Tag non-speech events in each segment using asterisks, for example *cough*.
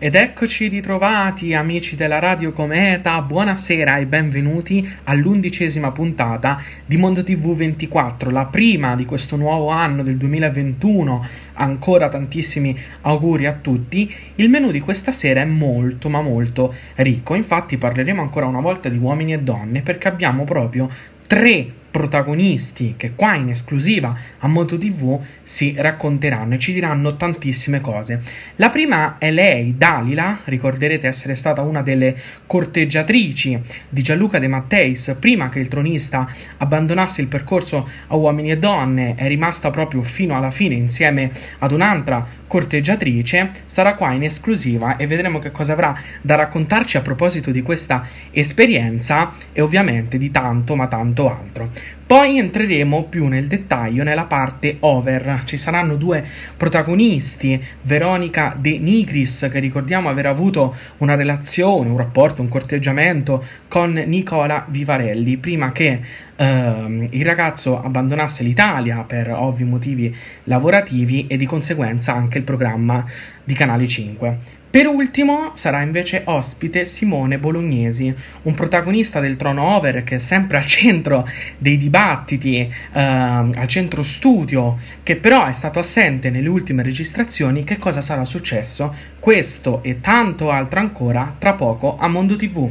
Ed eccoci ritrovati amici della Radio Cometa, buonasera e benvenuti all'undicesima puntata di Mondo TV 24, la prima di questo nuovo anno del 2021, ancora tantissimi auguri a tutti. Il menù di questa sera è molto ma molto ricco, infatti parleremo ancora una volta di uomini e donne perché abbiamo proprio tre protagonisti che qua in esclusiva a Moto TV si racconteranno e ci diranno tantissime cose. La prima è lei, Dalila, ricorderete essere stata una delle corteggiatrici di Gianluca De Matteis prima che il tronista abbandonasse il percorso a uomini e donne, è rimasta proprio fino alla fine insieme ad un'altra corteggiatrice, sarà qua in esclusiva e vedremo che cosa avrà da raccontarci a proposito di questa esperienza e ovviamente di tanto ma tanto altro. Poi entreremo più nel dettaglio nella parte over. Ci saranno due protagonisti, Veronica De Nigris, che ricordiamo aver avuto una relazione, un rapporto, un corteggiamento con Nicola Vivarelli, prima che Uh, il ragazzo abbandonasse l'Italia per ovvi motivi lavorativi e di conseguenza anche il programma di Canale 5. Per ultimo sarà invece ospite Simone Bolognesi, un protagonista del Trono Over che è sempre al centro dei dibattiti, uh, al centro studio, che però è stato assente nelle ultime registrazioni. Che cosa sarà successo? Questo e tanto altro ancora tra poco a Mondo TV.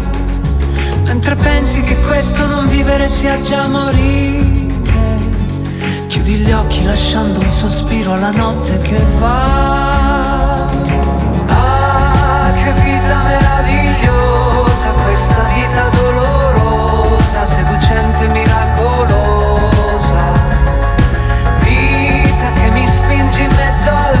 Mentre pensi che questo non vivere sia già morire Chiudi gli occhi lasciando un sospiro alla notte che va. Ah, che vita meravigliosa Questa vita dolorosa Seducente, miracolosa. Vita che mi spingi in mezzo al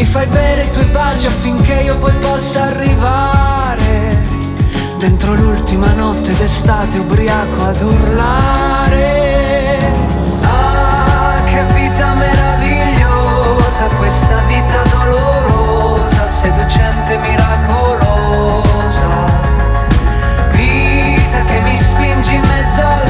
mi fai bere i tuoi baci affinché io poi possa arrivare. Dentro l'ultima notte d'estate ubriaco ad urlare. Ah, che vita meravigliosa, questa vita dolorosa, seducente, miracolosa. Vita che mi spingi in mezzo al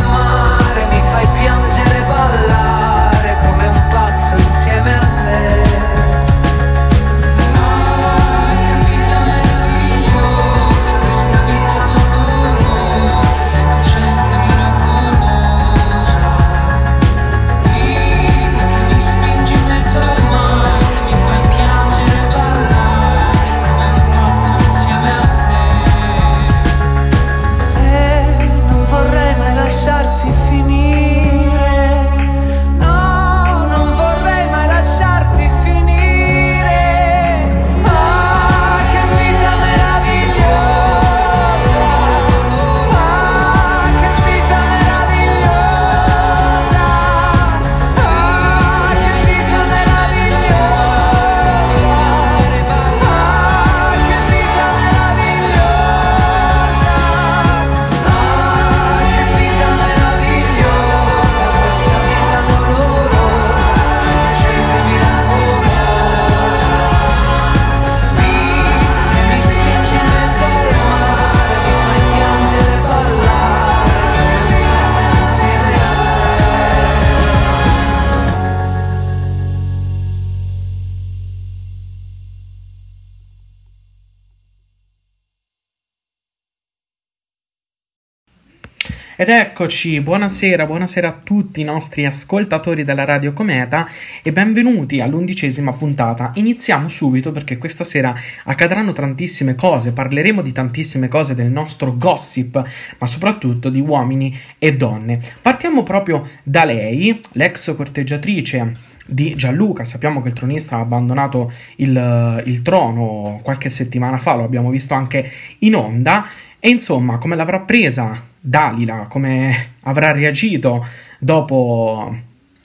eccoci, buonasera, buonasera a tutti i nostri ascoltatori della Radio Cometa e benvenuti all'undicesima puntata. Iniziamo subito perché questa sera accadranno tantissime cose, parleremo di tantissime cose del nostro gossip, ma soprattutto di uomini e donne. Partiamo proprio da lei, l'ex corteggiatrice di Gianluca. Sappiamo che il tronista ha abbandonato il, il trono qualche settimana fa, lo abbiamo visto anche in onda. E insomma, come l'avrà presa Dalila, come avrà reagito dopo,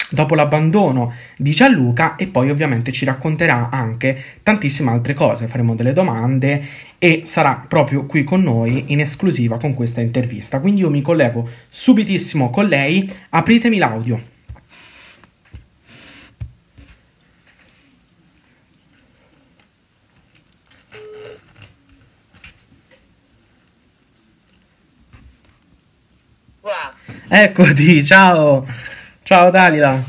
dopo l'abbandono di Gianluca e poi ovviamente ci racconterà anche tantissime altre cose, faremo delle domande e sarà proprio qui con noi in esclusiva con questa intervista. Quindi io mi collego subitissimo con lei, apritemi l'audio. *laughs* Eccoti, ciao. Ciao Dalila.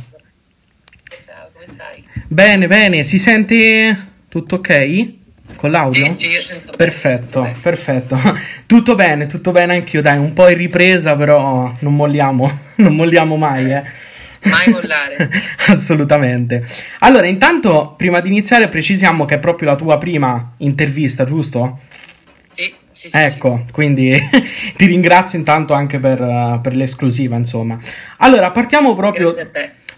Ciao, come stai? Bene, bene, si sente tutto ok? Con l'audio? Sì, sì, io sento Perfetto, bene, perfetto. *laughs* Tutto bene, tutto bene anch'io, dai, un po' in ripresa, però non molliamo, *laughs* non molliamo mai, eh. Mai mollare. Assolutamente. Allora, intanto, prima di iniziare, precisiamo che è proprio la tua prima intervista, giusto? Sì, sì, sì. Ecco, quindi *laughs* ti ringrazio intanto anche per, uh, per l'esclusiva, insomma. Allora, partiamo proprio,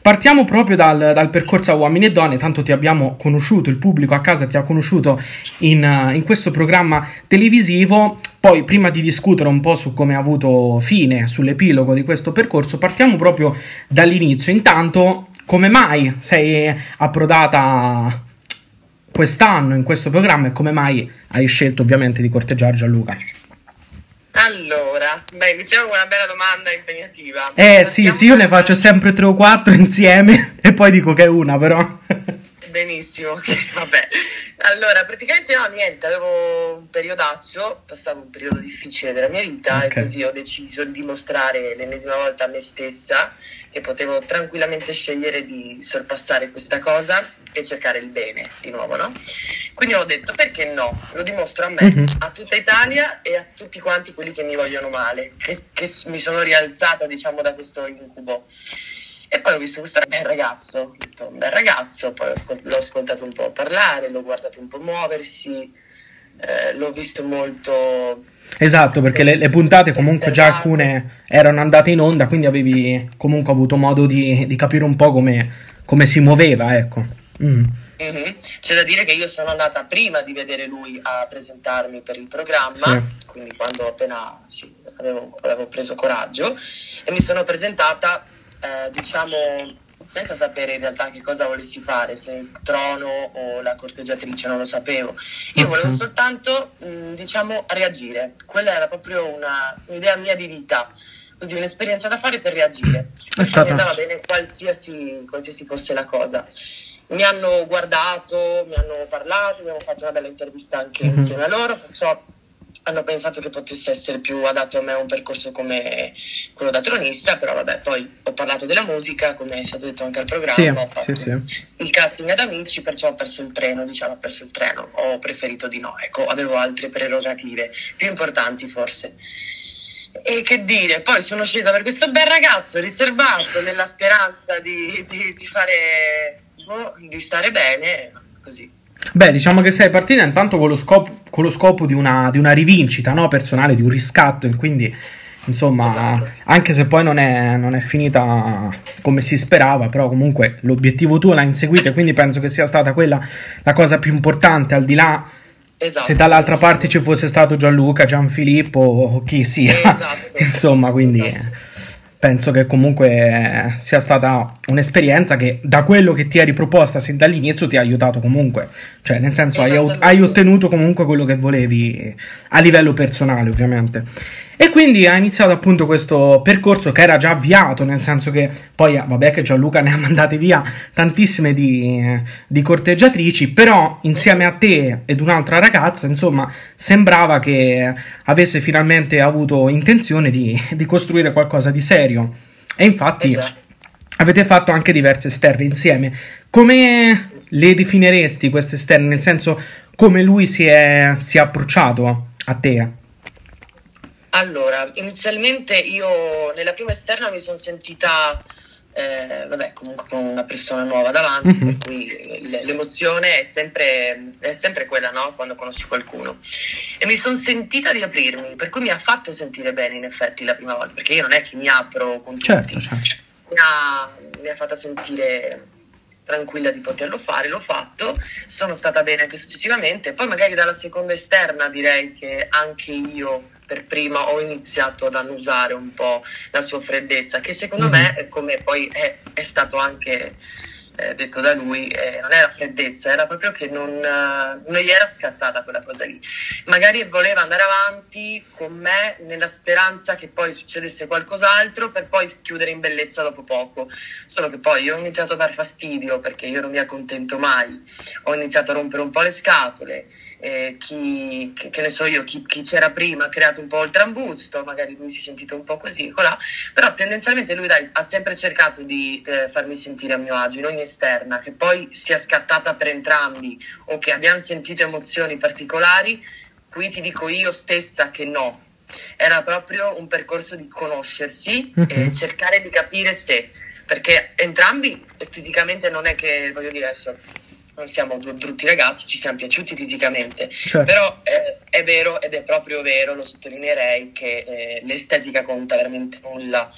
partiamo proprio dal, dal percorso a uomini e donne, tanto ti abbiamo conosciuto, il pubblico a casa ti ha conosciuto in, uh, in questo programma televisivo. Poi, prima di discutere un po' su come ha avuto fine, sull'epilogo di questo percorso, partiamo proprio dall'inizio. Intanto, come mai sei approdata quest'anno in questo programma e come mai hai scelto ovviamente di corteggiare Gianluca? Allora, beh, iniziamo con una bella domanda impegnativa. Eh sì, sì, io ne faccio sempre tre o quattro insieme *laughs* e poi dico che è una però. Benissimo, ok, vabbè. Allora, praticamente no, niente, avevo un periodaccio, passavo un periodo difficile della mia vita Ok. e così ho deciso di dimostrare l'ennesima volta a me stessa che potevo tranquillamente scegliere di sorpassare questa cosa e cercare il bene di nuovo, no? Quindi ho detto perché no? Lo dimostro a me, Mhm. a tutta Italia e a tutti quanti quelli che mi vogliono male, che, che mi sono rialzata diciamo da questo incubo. E poi ho visto questo bel ragazzo, ho detto un bel ragazzo, poi l'ho ascoltato un po' parlare, l'ho guardato un po' muoversi, eh, l'ho visto molto... Esatto, perché le, le puntate comunque già alcune erano andate in onda, quindi avevi comunque avuto modo di, di capire un po' come, come si muoveva, ecco. Mm. Mhm. C'è da dire che io sono andata prima di vedere lui a presentarmi per il programma, Sì. quindi quando appena sì, avevo, avevo preso coraggio e mi sono presentata, eh, diciamo, senza sapere in realtà che cosa volessi fare, se il trono o la corteggiatrice, non lo sapevo. Io Ok. volevo soltanto, mh, diciamo, reagire. Quella era proprio una- un'idea mia di vita. Così un'esperienza da fare per reagire. È stata- Mi andava bene qualsiasi, qualsiasi fosse la cosa. Mi hanno guardato, mi hanno parlato, abbiamo fatto una bella intervista anche Mhm. insieme a loro, perciò hanno pensato che potesse essere più adatto a me un percorso come quello da tronista, però vabbè, poi ho parlato della musica, come è stato detto anche al programma, Sì, ho fatto sì, sì. il casting ad amici, perciò ho perso il treno, diciamo, ho perso il treno, ho preferito di no, ecco, avevo altre prerogative, più importanti forse. E che dire, poi sono uscita per questo bel ragazzo riservato nella speranza di, di- di fare, boh, di stare bene, così. Beh, diciamo che sei partita intanto con lo scopo, con lo scopo di, una, di una rivincita no, personale, di un riscatto, e quindi insomma, Esatto. anche se poi non è, non è finita come si sperava, però comunque l'obiettivo tuo l'hai inseguito e quindi penso che sia stata quella la cosa più importante, al di là Esatto. se dall'altra parte ci fosse stato Gianluca, Gianfilippo o chi sia, Esatto. *laughs* insomma, quindi Esatto. Penso che comunque sia stata un'esperienza che da quello che ti eri proposta sin dall'inizio ti ha aiutato comunque, cioè nel senso hai, Esattamente. hai ottenuto comunque quello che volevi a livello personale ovviamente. E quindi ha iniziato appunto questo percorso che era già avviato, nel senso che poi, eh, vabbè che Gianluca *laughs* ne ha mandate via tantissime di, di corteggiatrici, però insieme a te ed un'altra ragazza, insomma, sembrava che avesse finalmente avuto intenzione di, di costruire qualcosa di serio. E infatti Esatto. avete fatto anche diverse esterne insieme. Come le definiresti queste esterne? Nel senso, come lui si è, si è approcciato a te? Allora, inizialmente io nella prima esterna mi sono sentita, eh, vabbè, comunque con una persona nuova davanti, mm-hmm. per cui l'emozione è sempre, è sempre quella, no? Quando conosci qualcuno. E mi sono sentita di aprirmi, per cui mi ha fatto sentire bene in effetti la prima volta, perché io non è che mi apro con certo, tutti. Certo. Mi, ha, mi ha fatta sentire tranquilla di poterlo fare, l'ho fatto, sono stata bene anche successivamente, poi magari dalla seconda esterna direi che anche io per prima ho iniziato ad annusare un po' la sua freddezza, che secondo mm-hmm. me, come poi è, è stato anche eh, detto da lui, eh, non era freddezza, era proprio che non, uh, non, gli era scattata quella cosa lì. Magari voleva andare avanti con me nella speranza che poi succedesse qualcos'altro per poi chiudere in bellezza dopo poco. Solo che poi io ho iniziato a dar fastidio perché io non mi accontento mai, ho iniziato a rompere un po' le scatole eh, chi, che, che, ne so io, chi, chi, c'era prima ha creato un po' il trambusto, magari lui si è sentito un po' così, colà, però tendenzialmente lui dai, ha sempre cercato di eh, farmi sentire a mio agio in ogni esterna, che poi sia scattata per entrambi o che abbiamo sentito emozioni particolari, qui ti dico io stessa che no, era proprio un percorso di conoscersi uh-huh. e mhm. cercare di capire se, perché entrambi fisicamente non è che, voglio dire adesso, non siamo due brutti ragazzi, ci siamo piaciuti fisicamente, certo. però eh, è vero ed è proprio vero, lo sottolineerei, che eh, l'estetica conta veramente nulla.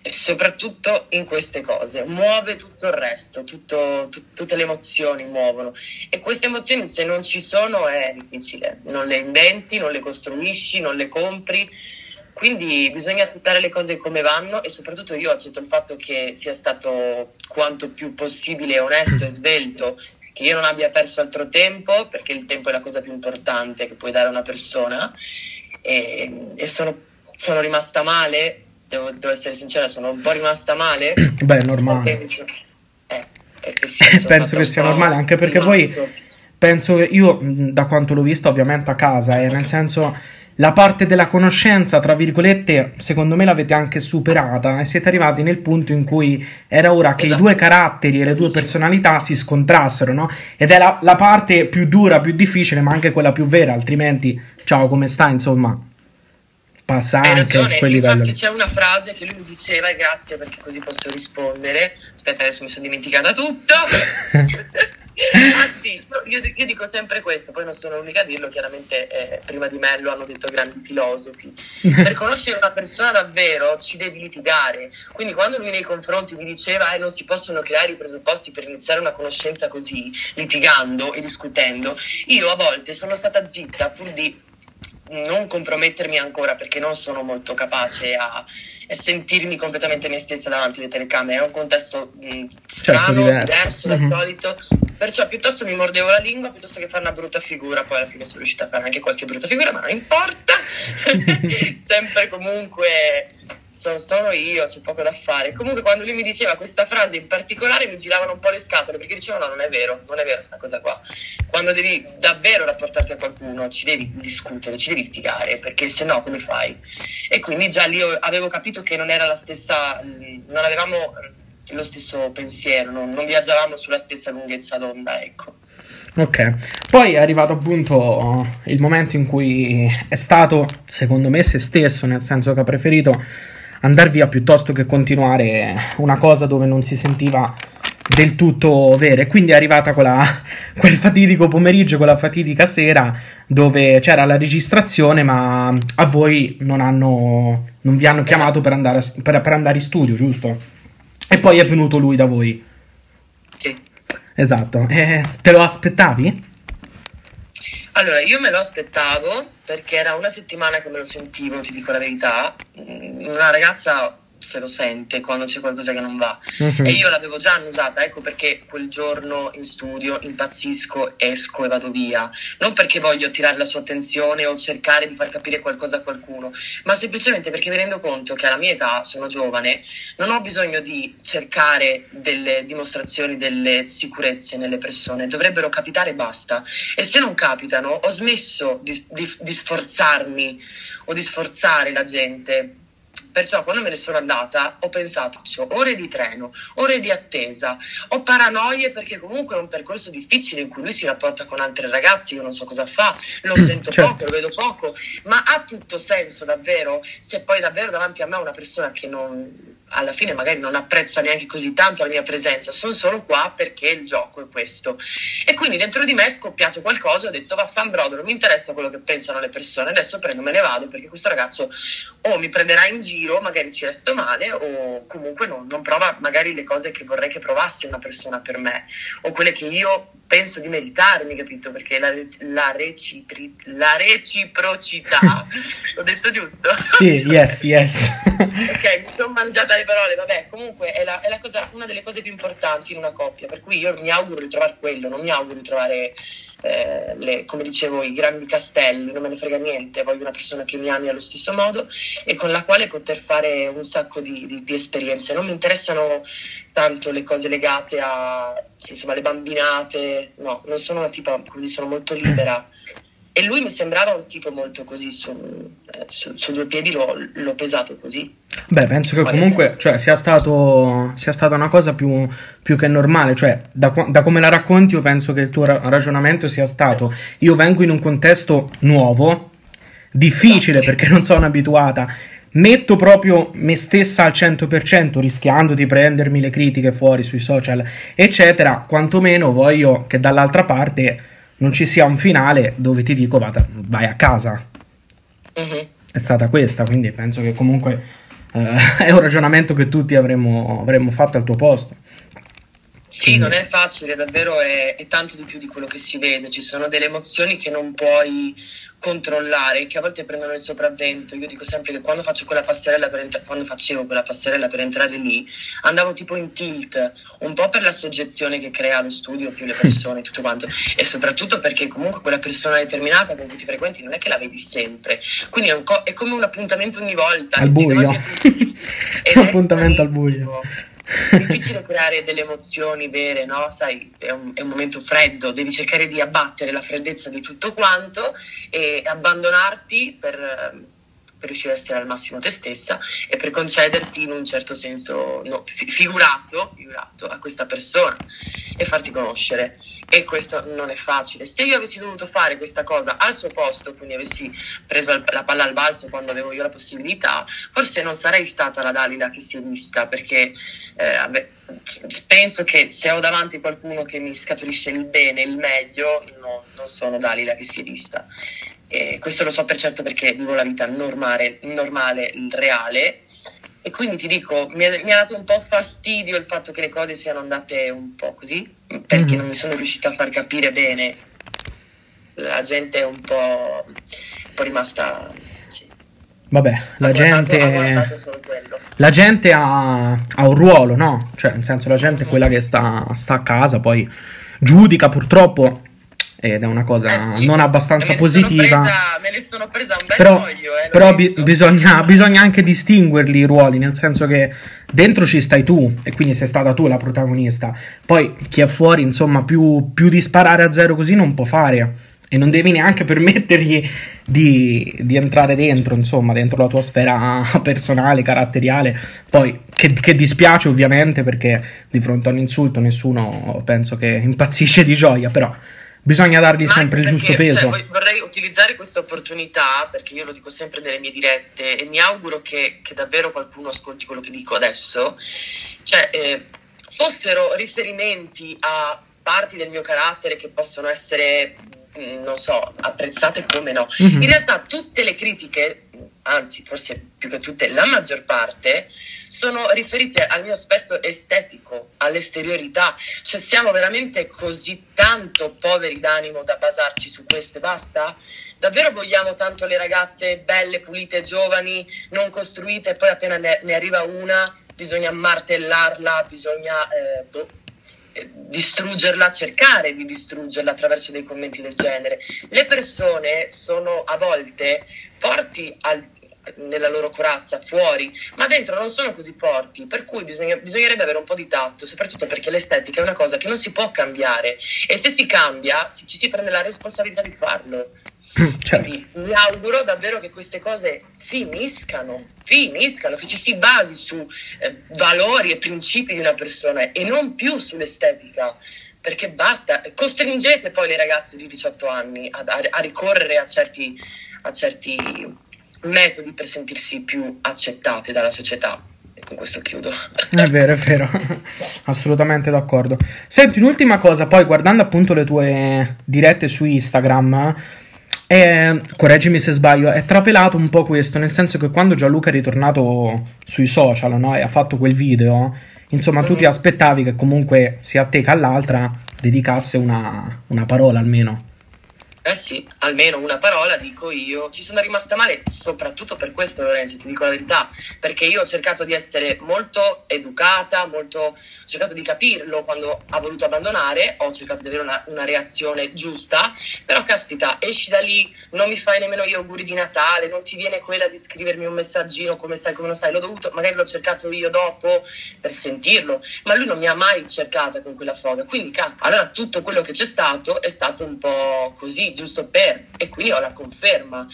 E soprattutto in queste cose, muove tutto il resto, tutto, tu, tutte le emozioni muovono. E queste emozioni se non ci sono è difficile, non le inventi, non le costruisci, non le compri. Quindi bisogna accettare le cose come vanno e soprattutto io accetto il fatto che sia stato quanto più possibile onesto e svelto che io non abbia perso altro tempo, perché il tempo è la cosa più importante che puoi dare a una persona, e, e sono, sono, rimasta male, devo, devo, essere sincera, sono un po' rimasta male. *clears throat* Beh, è normale. Penso, eh, che sia, penso che sia normale, anche perché poi penso che io, da quanto l'ho visto, ovviamente a casa, eh, nel senso la parte della conoscenza, tra virgolette, secondo me l'avete anche superata e siete arrivati nel punto in cui era ora che esatto. i due caratteri e le due personalità si scontrassero, no? Ed è la, la, parte più dura, più difficile, ma anche quella più vera, altrimenti, ciao, come sta, insomma, passa anche a quel livello. Infatti c'è una frase che lui mi diceva, e grazie perché così posso rispondere, aspetta adesso mi sono dimenticata tutto. *laughs* sì, io, io, dico sempre questo, poi non sono l'unica a dirlo, chiaramente eh, prima di me lo hanno detto grandi filosofi. Per *laughs* conoscere una persona davvero ci devi litigare, quindi quando lui nei confronti mi diceva eh, non si possono creare i presupposti per iniziare una conoscenza così, litigando e discutendo, io a volte sono stata zitta pur di non compromettermi ancora perché non sono molto capace a, a sentirmi completamente me stessa davanti alle telecamere. È un contesto mh, certo, strano, certo, diverso, diverso dal mm-hmm. solito. Perciò piuttosto mi mordevo la lingua piuttosto che fare una brutta figura. Poi alla fine sono riuscita a fare anche qualche brutta figura, ma non importa. *laughs* *laughs* Sempre comunque sono, sono io, c'è poco da fare. Comunque quando lui mi diceva questa frase in particolare mi giravano un po' le scatole perché dicevano no, non è vero, non è vera questa cosa qua. Quando devi davvero rapportarti a qualcuno ci devi discutere, ci devi litigare perché se no come fai? E quindi già lì avevo capito che non era la stessa, non avevamo lo stesso pensiero, non, non viaggiavamo sulla stessa lunghezza d'onda, ecco. Ok, poi è arrivato appunto il momento in cui è stato, secondo me, se stesso, nel senso che ha preferito andare via piuttosto che continuare una cosa dove non si sentiva del tutto vera. E quindi è arrivata quella, *laughs* quel fatidico pomeriggio, quella fatidica sera dove c'era la registrazione, ma a voi non, hanno, non vi hanno chiamato per andare, per, per andare in studio, giusto? E poi è venuto lui da voi. Sì. Esatto. E te lo aspettavi? Allora, io me lo aspettavo perché era una settimana che me lo sentivo, ti dico la verità. Mm, una ragazza se lo sente quando c'è qualcosa che non va. Uh-huh. E io l'avevo già annusata, ecco perché quel giorno in studio impazzisco, esco e vado via. Non perché voglio attirare la sua attenzione o cercare di far capire qualcosa a qualcuno, ma semplicemente perché mi rendo conto che alla mia età, sono giovane, non ho bisogno di cercare delle dimostrazioni delle sicurezze nelle persone, dovrebbero capitare e basta. E se non capitano, ho smesso di, di, di sforzarmi o di sforzare la gente Perciò quando me ne sono andata ho pensato, ore di treno, ore di attesa, ho paranoie perché comunque è un percorso difficile in cui lui si rapporta con altri ragazzi, io non so cosa fa, lo *clears throat* sento certo. poco, lo vedo poco, ma ha tutto senso davvero se poi davvero davanti a me una persona che non alla fine magari non apprezza neanche così tanto la mia presenza, sono solo qua perché il gioco è questo. E quindi dentro di me è scoppiato qualcosa, ho detto vaffan brodo, non mi interessa quello che pensano le persone, adesso prendo me ne vado perché questo ragazzo o mi prenderà in giro, magari ci resto male, o comunque non, non prova magari le cose che vorrei che provasse una persona per me, o quelle che io penso di meritarmi, capito? Perché la, la, recipri, la reciprocità, *laughs* l'ho detto giusto? Sì, yes, yes. *laughs* ok, mi sono mangiata le parole, vabbè, comunque è, la, è la cosa, una delle cose più importanti in una coppia, per cui io mi auguro di trovare quello, non mi auguro di trovare eh, le, come dicevo, i grandi castelli, non me ne frega niente, voglio una persona che mi ami allo stesso modo e con la quale poter fare un sacco di, di, di esperienze. Non mi interessano tanto le cose legate a insomma, le bambinate, no, non sono una tipa così, sono molto libera. E lui mi sembrava un tipo molto così, su, eh, su, su due piedi l'ho, l'ho, pesato così. Beh, penso che comunque cioè, sia, stato, sia stata una cosa più, più che normale, cioè da, da, come la racconti io penso che il tuo ragionamento sia stato io vengo in un contesto nuovo, difficile esatto. perché non sono abituata, metto proprio me stessa al 100% rischiando di prendermi le critiche fuori sui social, eccetera, quantomeno voglio che dall'altra parte non ci sia un finale dove ti dico vada, vai a casa. Uh-huh. È stata questa, quindi penso che comunque eh, *laughs* è un ragionamento che tutti avremmo, avremmo fatto al tuo posto. Sì, non è facile, davvero è, è, tanto di più di quello che si vede, ci sono delle emozioni che non puoi controllare, che a volte prendono il sopravvento. Io dico sempre che quando faccio quella passerella per entra- quando facevo quella passerella per entrare lì, andavo tipo in tilt, un po' per la soggezione che crea lo studio più le persone, tutto quanto, e soprattutto perché comunque quella persona determinata con cui ti frequenti non è che la vedi sempre. Quindi è, co- è come un appuntamento ogni volta. Al buio. un *laughs* appuntamento al buio. È difficile creare delle emozioni vere, no? Sai, è un, è un, momento freddo, devi cercare di abbattere la freddezza di tutto quanto e abbandonarti per, per riuscire a essere al massimo te stessa e per concederti in un certo senso no, figurato, figurato a questa persona e farti conoscere e questo non è facile. Se io avessi dovuto fare questa cosa al suo posto, quindi avessi preso la palla al balzo quando avevo io la possibilità, forse non sarei stata la Dalila che si è vista, perché eh, vabbè, penso che se ho davanti qualcuno che mi scaturisce il bene, il meglio, no, non sono Dalila che si è vista. E questo lo so per certo perché vivo la vita normale, normale reale e quindi ti dico, mi, mi, ha dato un po' fastidio il fatto che le cose siano andate un po' così, perché mm-hmm. non mi sono riuscita a far capire bene. La gente è un po', un po rimasta... Sì. Vabbè, la gente, la gente ha, ha, un ruolo, no? Cioè, nel senso, la gente è quella che sta, sta a casa, poi giudica purtroppo ed è una cosa eh sì. non abbastanza positiva. Presa, me ne sono presa un bel però, foglio, eh, però bi- bisogna, bisogna, anche distinguerli i ruoli, nel senso che dentro ci stai tu e quindi sei stata tu la protagonista. Poi chi è fuori, insomma, più, più di sparare a zero così non può fare e non devi neanche *laughs* permettergli di, di, entrare dentro, insomma, dentro la tua sfera *laughs* personale, caratteriale. Poi, che, che, dispiace ovviamente perché di fronte a un insulto nessuno penso che impazzisce di gioia, però bisogna dargli Ma sempre il giusto cioè, peso. Cioè, vorrei utilizzare questa opportunità, perché io lo dico sempre nelle mie dirette, e mi auguro che, che davvero qualcuno ascolti quello che dico adesso, cioè eh, fossero riferimenti a parti del mio carattere che possono essere, mm, non so, apprezzate come no. Mm-hmm. In realtà tutte le critiche, anzi forse più che tutte, la maggior parte, sono riferite al mio aspetto estetico, all'esteriorità. Cioè siamo veramente così tanto poveri d'animo da basarci su questo e basta? Davvero vogliamo tanto le ragazze belle, pulite, giovani, non costruite e poi appena ne, ne arriva una bisogna martellarla, bisogna eh, boh, eh, distruggerla, cercare di distruggerla attraverso dei commenti del genere. Le persone sono a volte forti al nella loro corazza fuori, ma dentro non sono così forti, per cui bisogna, bisognerebbe avere un po' di tatto, soprattutto perché l'estetica è una cosa che non si può cambiare e se si cambia ci si prende la responsabilità di farlo. *clears throat* Certo. Quindi mi auguro davvero che queste cose finiscano, finiscano, che ci si basi su eh, valori e principi di una persona e non più sull'estetica. Perché basta, costringete poi le ragazze di 18 anni a, a- a ricorrere a certi, a certi metodi per sentirsi più accettate dalla società. E con questo chiudo. È vero, è vero, *laughs* assolutamente d'accordo. Senti, un'ultima cosa, poi guardando appunto le tue dirette su Instagram, eh, correggimi se sbaglio, è trapelato un po' questo, nel senso che quando Gianluca è ritornato sui social, no, e ha fatto quel video, insomma, tu ti Mhm. aspettavi che comunque sia a te che all'altra dedicasse una, una parola almeno. Eh sì, almeno una parola dico io. Ci sono rimasta male soprattutto per questo, Lorenzo, ti dico la verità, perché io ho cercato di essere molto educata, molto, ho cercato di capirlo quando ha voluto abbandonare, ho cercato di avere una, una reazione giusta, però caspita, esci da lì, non mi fai nemmeno gli auguri di Natale, non ti viene quella di scrivermi un messaggino come stai, come non stai, l'ho dovuto, magari l'ho cercato io dopo per sentirlo, ma lui non mi ha mai cercata con quella foga, quindi ca- allora tutto quello che c'è stato è stato un po' così, giusto per, e quindi ho la conferma.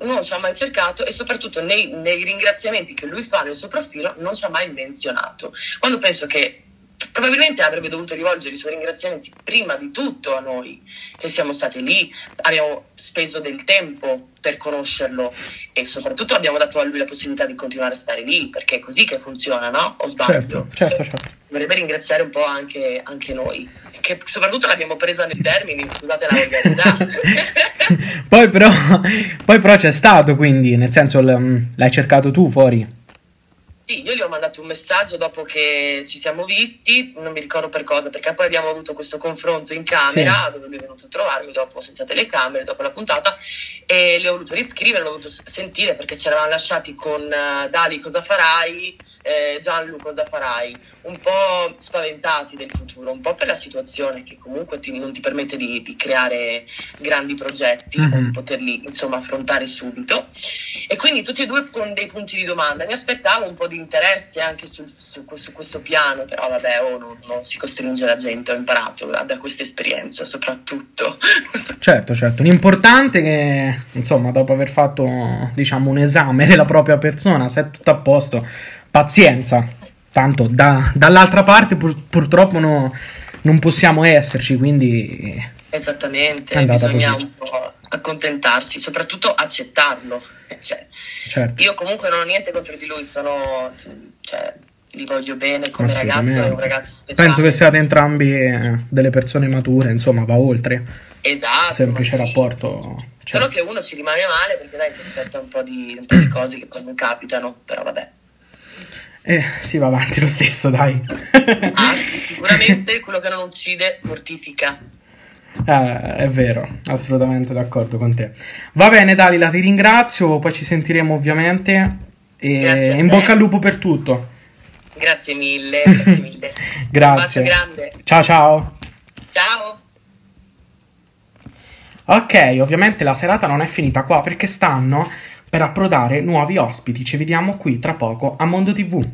Non ci ha mai cercato e soprattutto nei, nei ringraziamenti che lui fa nel suo profilo non ci ha mai menzionato. Quando penso che probabilmente avrebbe dovuto rivolgere i suoi ringraziamenti prima di tutto a noi, che siamo stati lì, abbiamo speso del tempo per conoscerlo e soprattutto abbiamo dato a lui la possibilità di continuare a stare lì, perché è così che funziona, no? O sbaglio? Certo, certo, certo. Dovrebbe ringraziare un po' anche, anche noi, che soprattutto l'abbiamo presa nei termini, scusate la volgarità. *laughs* poi, però, poi però c'è stato, quindi, nel senso l'hai cercato tu fuori. Sì, io gli ho mandato un messaggio dopo che ci siamo visti, non mi ricordo per cosa, perché poi abbiamo avuto questo confronto in camera, dove lui è venuto a trovarmi dopo senza telecamere, dopo la puntata, e le ho voluto riscrivere, l'ho voluto sentire perché ci eravamo lasciati con eh, Dali cosa farai, eh, Gianlu cosa farai, un po' spaventati del futuro, un po' per la situazione che comunque ti- non ti permette di, di creare grandi progetti o Mhm. di poterli insomma affrontare subito. E quindi tutti e due con dei punti di domanda. Mi aspettavo un po' di interesse anche sul- su, su questo piano, però vabbè, oh, non, non si costringe la gente, ho imparato da questa esperienza soprattutto. *laughs* Certo, certo. L'importante è che, insomma, dopo aver fatto, diciamo, un esame della propria persona, se è tutto a posto, pazienza. Tanto da- dall'altra parte pur- purtroppo no- non possiamo esserci, quindi... Esattamente, bisogna così. un po' accontentarsi, soprattutto accettarlo. Cioè, Certo. io comunque non ho niente contro di lui, sono, cioè, li voglio bene come ragazzo, ragazzo. Penso che siate entrambi eh, delle persone mature, insomma, va oltre. esatto, Semplice sì. rapporto. Solo certo. che uno ci rimane male perché dai, ti aspetta un po' di, un po' di cose che poi non capitano, però vabbè. Eh, si va avanti lo stesso, dai. Ah, sicuramente quello che non uccide mortifica. Eh, è vero, assolutamente d'accordo con te. Va bene, Dalila, ti ringrazio, poi ci sentiremo ovviamente. E in bocca al lupo per tutto. Grazie mille, *laughs* grazie mille. Grazie. Ciao ciao. Ciao. Ok, ovviamente la serata non è finita qua perché stanno per approdare nuovi ospiti. Ci vediamo qui tra poco a Mondo TV.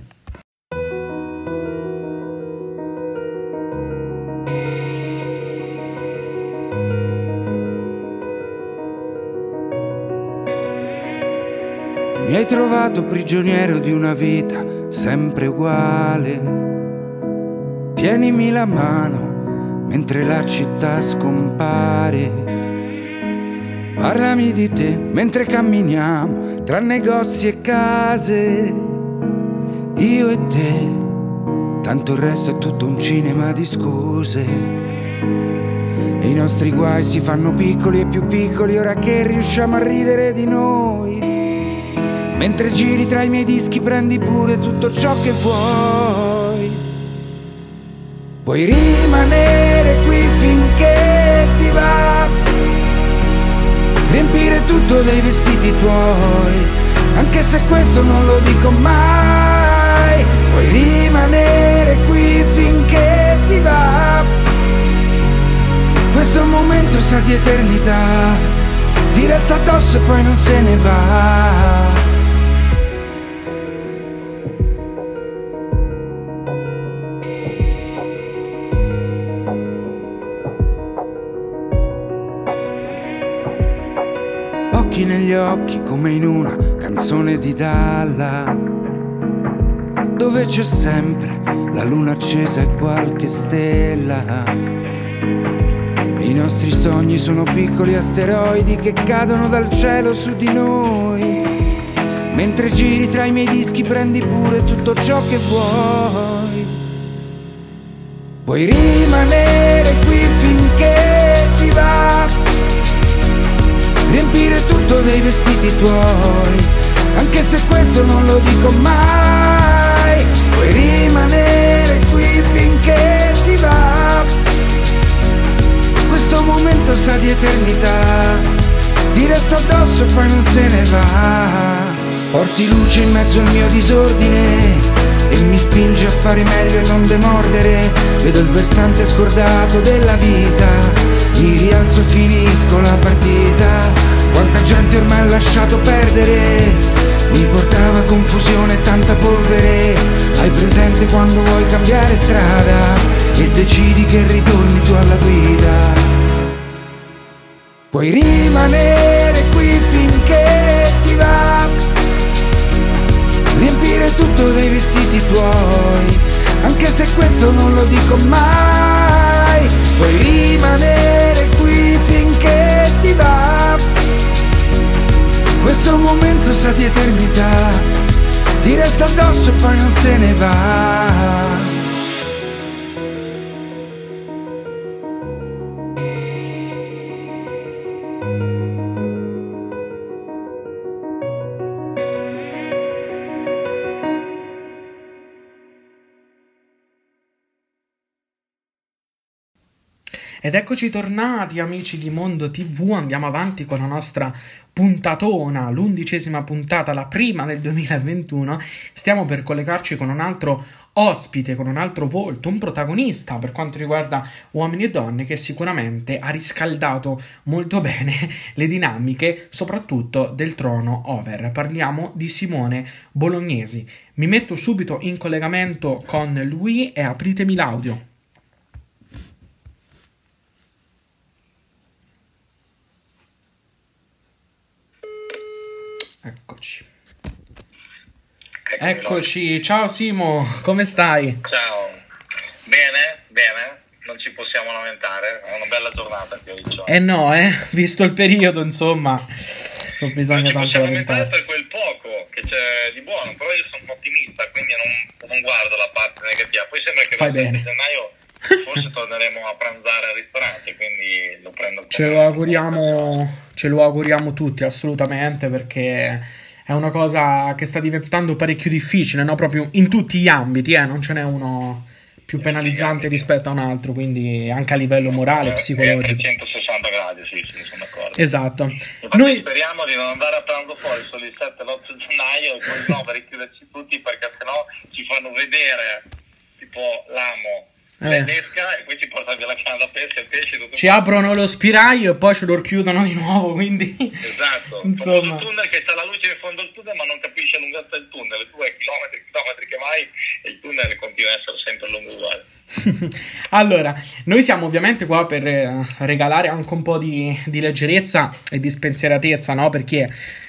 Trovato prigioniero di una vita sempre uguale. Tienimi la mano mentre la città scompare. Parlami di te mentre camminiamo tra negozi e case. Io e te, tanto il resto è tutto un cinema di scuse. I nostri guai si fanno piccoli e più piccoli ora che riusciamo a ridere di noi. Mentre giri tra i miei dischi prendi pure tutto ciò che vuoi. Puoi rimanere qui finché ti va. Riempire tutto dei vestiti tuoi. Anche se questo non lo dico mai. Puoi rimanere qui finché ti va. Questo momento sa di eternità. Ti resta addosso e poi non se ne va. Occhi come in una canzone di Dalla, dove c'è sempre la luna accesa e qualche stella. I nostri sogni sono piccoli asteroidi che cadono dal cielo su di noi. Mentre giri tra i miei dischi prendi pure tutto ciò che vuoi. Puoi rimanere qui finché ti va. Riempire tutto dei vestiti tuoi. Anche se questo non lo dico mai. Puoi rimanere qui finché ti va. Questo momento sa di eternità. Ti resta addosso e poi non se ne va. Porti luce in mezzo al mio disordine e mi spinge a fare meglio e non demordere. Vedo il versante scordato della vita, mi rialzo e finisco la partita. Quanta gente ormai ho lasciato perdere, mi portava confusione e tanta polvere. Hai presente quando vuoi cambiare strada e decidi che ritorni tu alla guida. Puoi rimanere qui finché ti va riempire tutto dei vestiti tuoi, anche se questo non lo dico mai, puoi rimanere qui finché ti va. Questo momento sa di eternità, ti resta addosso e poi non se ne va. Ed eccoci tornati amici di Mondo TV, andiamo avanti con la nostra puntatona, l'undicesima puntata, la prima del 2021. Stiamo per collegarci con un altro ospite, con un altro volto, un protagonista per quanto riguarda uomini e donne che sicuramente ha riscaldato molto bene le dinamiche, soprattutto del trono over. Parliamo di Simone Bolognesi. Mi metto subito in collegamento con lui e apritemi l'audio. Eccoci. Eccomi Eccoci, noi. ciao Simo, come stai? Ciao. Bene, bene, non ci possiamo lamentare, è una bella giornata qui oggi. Eh no, eh, visto il periodo, insomma, non bisogna non tanto possiamo lamentare per quel poco che c'è di buono, però io sono un ottimista, quindi non, non guardo la parte negativa. Poi sembra che Fai bene. gennaio forse torneremo a pranzare al ristorante, quindi lo prendo Ce lo auguriamo, ce lo auguriamo tutti assolutamente perché è una cosa che sta diventando parecchio difficile, no? Proprio in tutti gli ambiti, eh? Non ce n'è uno più penalizzante rispetto a un altro, quindi anche a livello morale, Eh, psicologico. 360 gradi, sì, sì, sono d'accordo. Esatto. Infatti Noi speriamo di non andare a pranzo fuori solo il 7 e l'8 gennaio e poi no per richiuderci tutti perché sennò ci fanno vedere tipo l'amo Eh. l'esca e poi ci portano via la canna da pesce e pesce tutto ci aprono lo spiraglio e poi ce lo richiudono di nuovo, quindi esatto *laughs* insomma. un tunnel che c'ha la luce in fondo al tunnel ma non capisce la lunghezza del tunnel tu hai chilometri e chilometri che vai e il tunnel continua a essere sempre lungo uguale *laughs* allora, noi siamo ovviamente qua per eh, regalare anche un po' di, di leggerezza e di spensieratezza, no? Perché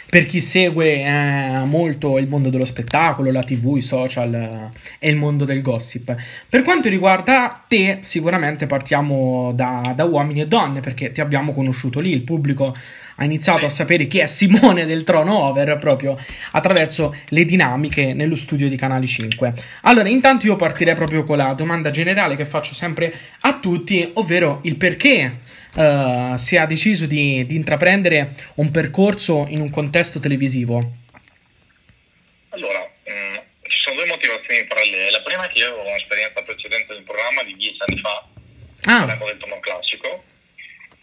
per chi segue eh, molto il mondo dello spettacolo, la TV, i social eh, e il mondo del gossip. Per quanto riguarda te, sicuramente partiamo da, da uomini e donne, perché ti abbiamo conosciuto lì, il pubblico ha iniziato a sapere chi è Simone del Trono Over proprio attraverso le dinamiche nello studio di Canale 5. Allora, intanto io partirei proprio con la domanda generale che faccio sempre a tutti, ovvero il perché eh, si è deciso di, di intraprendere un percorso in un contesto televisivo. allora mh, ci sono due motivazioni parallele. La prima è che io avevo un'esperienza precedente del programma di dieci anni fa Ah, parliamo del tono classico.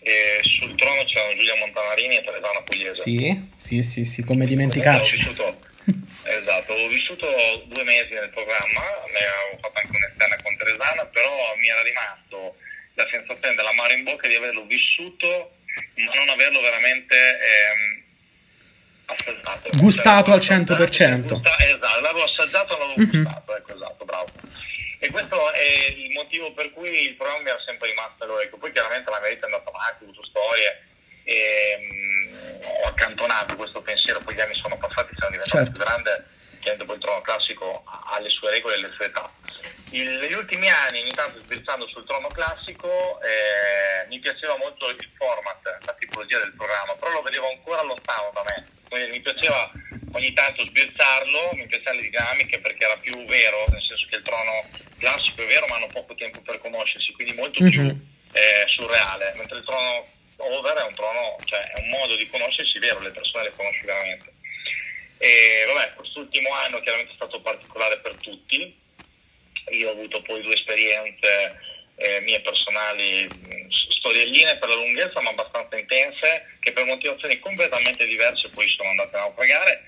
E sul trono c'erano Giulia Montanarini e Teresana Pugliese. Sì, sì, sì, sì, come dimenticarci. *laughs* esatto, ho vissuto due mesi nel programma, ne avevo fatto anche un'esterna con Teresana, però mi era rimasto la sensazione dell'amaro in bocca di averlo vissuto, ma non averlo veramente ehm, assaggiato. Gustato al Cioè, 100%. gusta- esatto, l'avevo assaggiato e l'avevo Mhm. gustato, ecco, esatto, bravo. E questo è il motivo per cui il programma mi era sempre rimasto all'orecchio. Poi chiaramente la mia vita è andata avanti, ho avuto storie, e, mm, ho accantonato questo pensiero, poi gli anni sono passati, sono diventato certo. più grande, chiaramente poi il trono classico ha le sue regole e le sue età. Il, negli ultimi anni, ogni tanto sbirciando sul trono classico, eh, mi piaceva molto il format, la tipologia del programma, però lo vedevo ancora lontano da me. Quindi mi piaceva ogni tanto sbirciarlo, mi piacevano le dinamiche perché era più vero, nel senso che il trono classico è vero ma hanno poco tempo per conoscersi, quindi molto mm-hmm. più mhm. eh, surreale, mentre il trono over è un trono, cioè è un modo di conoscersi vero, le persone le conosci veramente. E vabbè, quest'ultimo anno chiaramente è stato particolare per tutti, io ho avuto poi due esperienze eh, mie personali, storielline per la lunghezza ma abbastanza intense, che per motivazioni completamente diverse poi sono andate a naufragare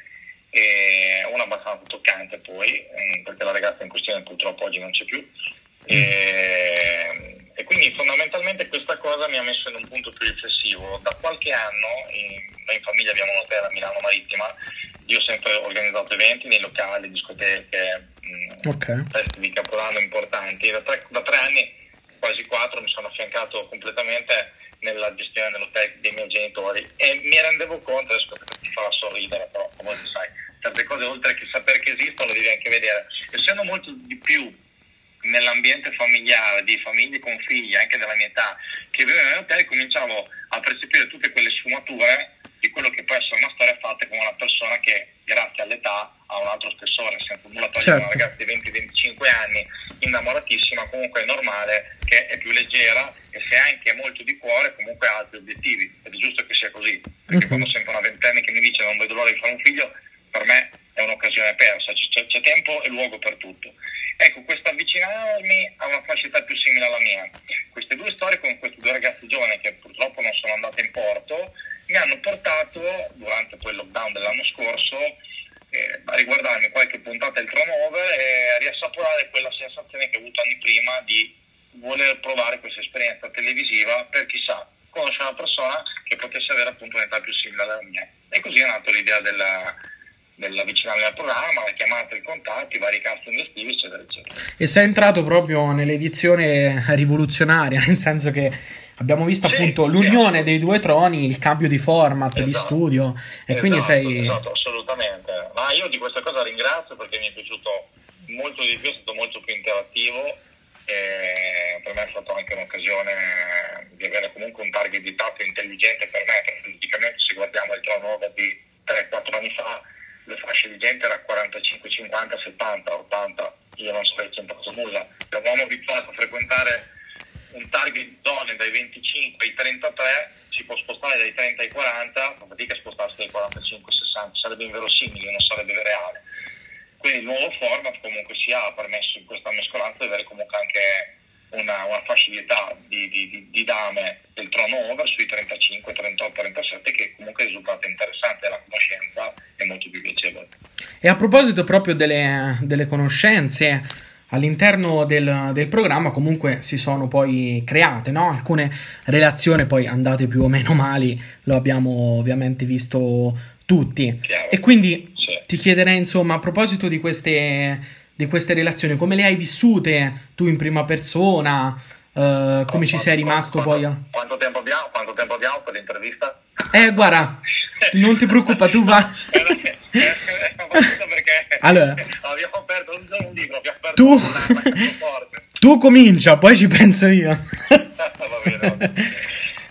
e una abbastanza toccante poi, mm, perché la ragazza in questione purtroppo oggi non c'è più. E, e, quindi fondamentalmente questa cosa mi ha messo in un punto più riflessivo. Da qualche anno, in, noi in famiglia abbiamo un hotel a Milano Marittima, io ho sempre organizzato eventi nei locali, discoteche, mm, okay. feste di capodanno importanti. Da tre, da tre anni, quasi quattro, mi sono affiancato completamente nella gestione dell'hotel dei miei genitori e mi rendevo conto, adesso ti farà sorridere, però come sai, certe cose oltre che sapere che esistono devi anche vedere. Essendo molto di più nell'ambiente familiare, di famiglie con figli, anche della mia età, che vivevano nell'hotel, cominciavo a percepire tutte quelle sfumature di quello che può essere una storia fatta con una persona che grazie all'età ha un altro spessore, senza nulla togliere certo. una ragazza di 20-25 anni innamoratissima, comunque è normale che è più leggera e se anche molto di cuore comunque ha altri obiettivi ed è giusto che sia così, perché uh-huh. quando sento una ventenne che mi dice non vedo l'ora di fare un figlio, per me è un'occasione persa, c'è, c'è tempo e luogo per tutto. Ecco, questo avvicinarmi a una fascia più simile alla mia, queste due storie con questi due ragazzi giovani che purtroppo non sono andate in porto, mi hanno portato, durante il lockdown dell'anno scorso, eh, a riguardarmi qualche puntata del turnover e a riassaporare quella sensazione che ho avuto anni prima di voler provare questa esperienza televisiva per chissà conoscere una persona che potesse avere appunto un'età più simile alla mia. E così è nata l'idea della, dell'avvicinarmi al programma, la chiamata, i contatti, i vari casting estivi, eccetera, eccetera. E sei entrato proprio nell'edizione rivoluzionaria, *laughs* nel senso che abbiamo visto sì, appunto l'unione dei due troni, il cambio di format, esatto, di studio, e esatto, quindi sei... Esatto, assolutamente. Ma io di questa cosa ringrazio perché mi è piaciuto molto di più, è stato molto più interattivo e per me è stata anche un'occasione di avere comunque un target di tatto intelligente per me, perché praticamente se guardiamo il turnover di 3-4 anni fa, le fasce di gente era 45, 50, 70, 80, io non sarei c'entrato nulla. Eravamo abituati a frequentare un target zone dai 25 ai 33 si può spostare dai 30 ai 40, non dica spostarsi dai 45 ai 60, sarebbe inverosimile, non sarebbe reale. Quindi il nuovo format comunque sia ha permesso in questa mescolanza di avere comunque anche una, una fascia di età di, di, di, dame del trono over sui 35, 38, 37 che comunque è risultata interessante, la conoscenza è molto più piacevole. E a proposito proprio delle, delle conoscenze, all'interno del, del, programma comunque si sono poi create no? alcune relazioni poi andate più o meno male lo abbiamo ovviamente visto tutti Chiaro. e quindi sì. ti chiederei insomma a proposito di queste, di queste relazioni come le hai vissute tu in prima persona uh, come ci sei rimasto quanto, poi a... quanto, tempo abbiamo, quanto tempo abbiamo per l'intervista? eh guarda non ti preoccupare tu va *laughs* perché allora, abbiamo aperto un, un libro, abbiamo aperto tu, *laughs* tu comincia, poi ci penso io. *laughs* Va bene,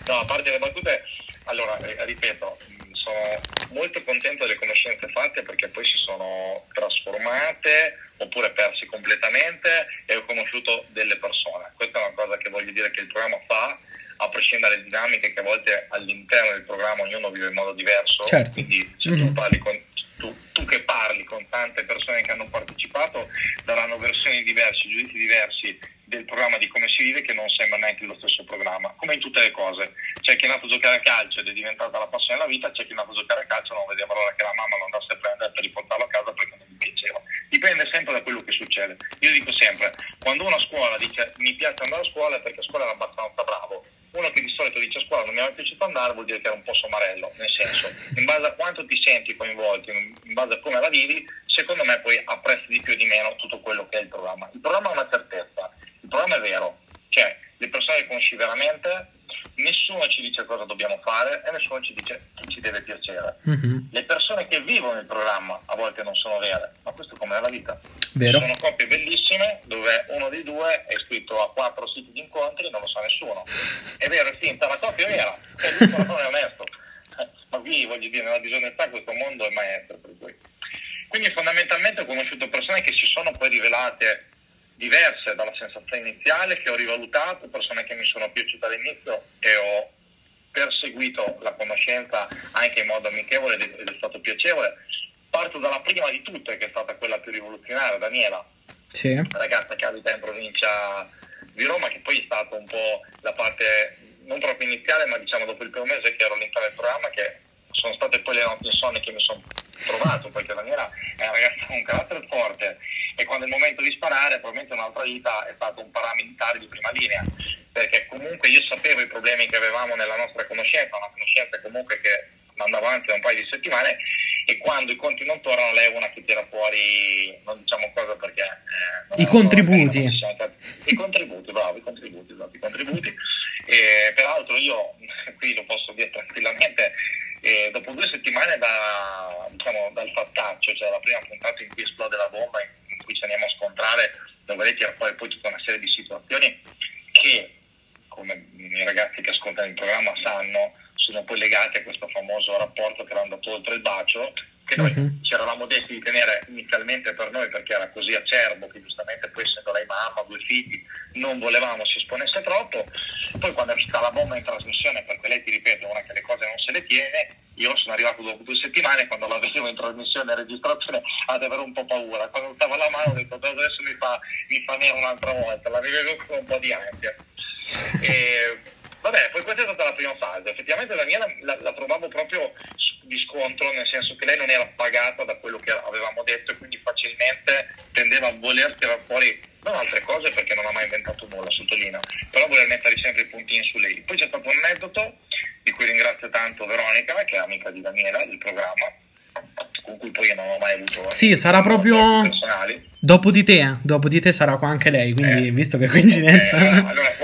no, a parte le battute, allora, eh, ripeto, sono molto contento delle conoscenze fatte perché poi si sono trasformate oppure persi completamente e ho conosciuto delle persone. Questa è una cosa che voglio dire che il programma fa, a prescindere dalle dinamiche che a volte all'interno del programma ognuno vive in modo diverso, certo. quindi se mm-hmm. tu parli con tu, tu, che parli con tante persone che hanno partecipato daranno versioni diverse, giudizi diversi del programma di come si vive che non sembra neanche lo stesso programma, come in tutte le cose. C'è chi è nato a giocare a calcio ed è diventata la passione della vita, c'è chi è nato a giocare a calcio non vedeva l'ora che la mamma lo andasse a prendere per riportarlo a casa perché non gli piaceva. Dipende sempre da quello che succede. Io dico sempre, quando uno a scuola dice mi piace andare a scuola è perché a scuola era abbastanza bravo, uno che di solito dice a scuola non mi è piaciuto andare vuol dire che era un po' somarello, nel senso, in base a quanto ti senti coinvolto, in base a come la vivi, secondo me poi apprezzi di più o di meno tutto quello che è il programma. Il programma è una certezza, il programma è vero, cioè le persone le conosci veramente, nessuno ci dice cosa dobbiamo fare e nessuno ci dice chi ci deve piacere. Mhm. Le persone che vivono il programma a volte non sono vere, ma questo come è la vita. Vero. Sono coppie bellissime dove uno dei due è iscritto a quattro siti di incontri e non lo sa nessuno. È vero, è finta, la coppia è vera, lui però non è onesto. *laughs* Ma qui voglio dire, nella disonestà questo mondo è maestro per cui. Quindi fondamentalmente ho conosciuto persone che si sono poi rivelate diverse dalla sensazione iniziale, che ho rivalutato, persone che mi sono piaciute all'inizio e ho perseguito la conoscenza anche in modo amichevole ed è- stato piacevole. Parto dalla prima di tutte, che è stata quella più rivoluzionaria, Daniela, Sì. ragazza che abita in provincia di Roma, che poi è stata un po' la parte non proprio iniziale, ma diciamo dopo il primo mese che ero all'interno del programma, che sono state poi le insonne che mi sono trovato, perché Daniela è una ragazza con un carattere forte e quando è il momento di sparare, probabilmente un'altra vita è stato un paramilitare di prima linea, perché comunque io sapevo i problemi che avevamo nella nostra conoscenza, una conoscenza comunque che andava avanti da un paio di settimane e quando i conti non tornano lei è una che tira fuori, non diciamo cosa perché... eh, I contributi. stati- I contributi, bravo, i contributi, esatto, i contributi. E, peraltro io, *laughs* qui lo posso dire tranquillamente, eh, dopo due settimane da, diciamo, dal fattaccio, cioè la prima puntata in cui esplode la bomba, in, cui ci andiamo a scontrare, dove lei fuori poi tutta una serie di situazioni che, come i ragazzi che ascoltano il programma sanno, sono poi legate a questo famoso rapporto che era andato oltre il bacio, che noi Mhm. ci eravamo detti di tenere inizialmente per noi perché era così acerbo che giustamente poi essendo lei mamma, due figli, non volevamo si esponesse troppo. Poi quando è uscita la bomba in trasmissione, perché lei ti ripeto, una che le cose non se le tiene, io sono arrivato dopo due settimane, quando la vedevo in trasmissione e registrazione ad avere un po' paura. Quando stava la mano ho detto adesso mi fa, mi fa un'altra volta, la rivedo con un po' di ansia. E, vabbè, poi questa è stata la prima fase. Effettivamente Daniela la, la trovavo proprio di scontro, nel senso che lei non era pagata da quello che avevamo detto e quindi facilmente tendeva a voler tirare fuori non altre cose perché non ha mai inventato nulla, sottolineo, però voler mettere sempre i puntini su lei. Poi c'è stato un aneddoto di cui ringrazio tanto Veronica, che è amica di Daniela del programma, con cui poi io non ho mai avuto Sì, sarà proprio personali. dopo di te. Dopo di te sarà qua anche lei, quindi Eh. visto che coincidenza. Eh, allora, gli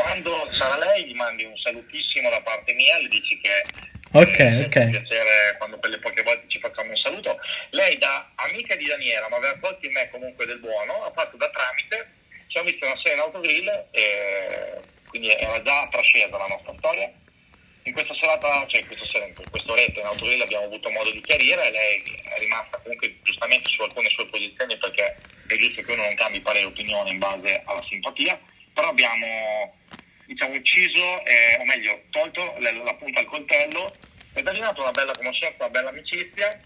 mandi un salutissimo da parte mia, le dici che Ok, eh, ok. è un piacere quando per le poche volte ci facciamo un saluto. Lei, da amica di Daniela, ma aveva colto in me comunque del buono, ha fatto da tramite, ci ha visto una sera in autogrill, e quindi era già trascesa la nostra storia. In questa serata, cioè in questa sera, in questa oretta in autogrill abbiamo avuto modo di chiarire, lei è rimasta comunque giustamente su alcune sue posizioni perché è giusto che uno non cambi parere e opinione in base alla simpatia, però abbiamo diciamo ucciso, eh, o meglio, tolto la, la punta al coltello ed è diventata una bella conoscenza, una bella amicizia.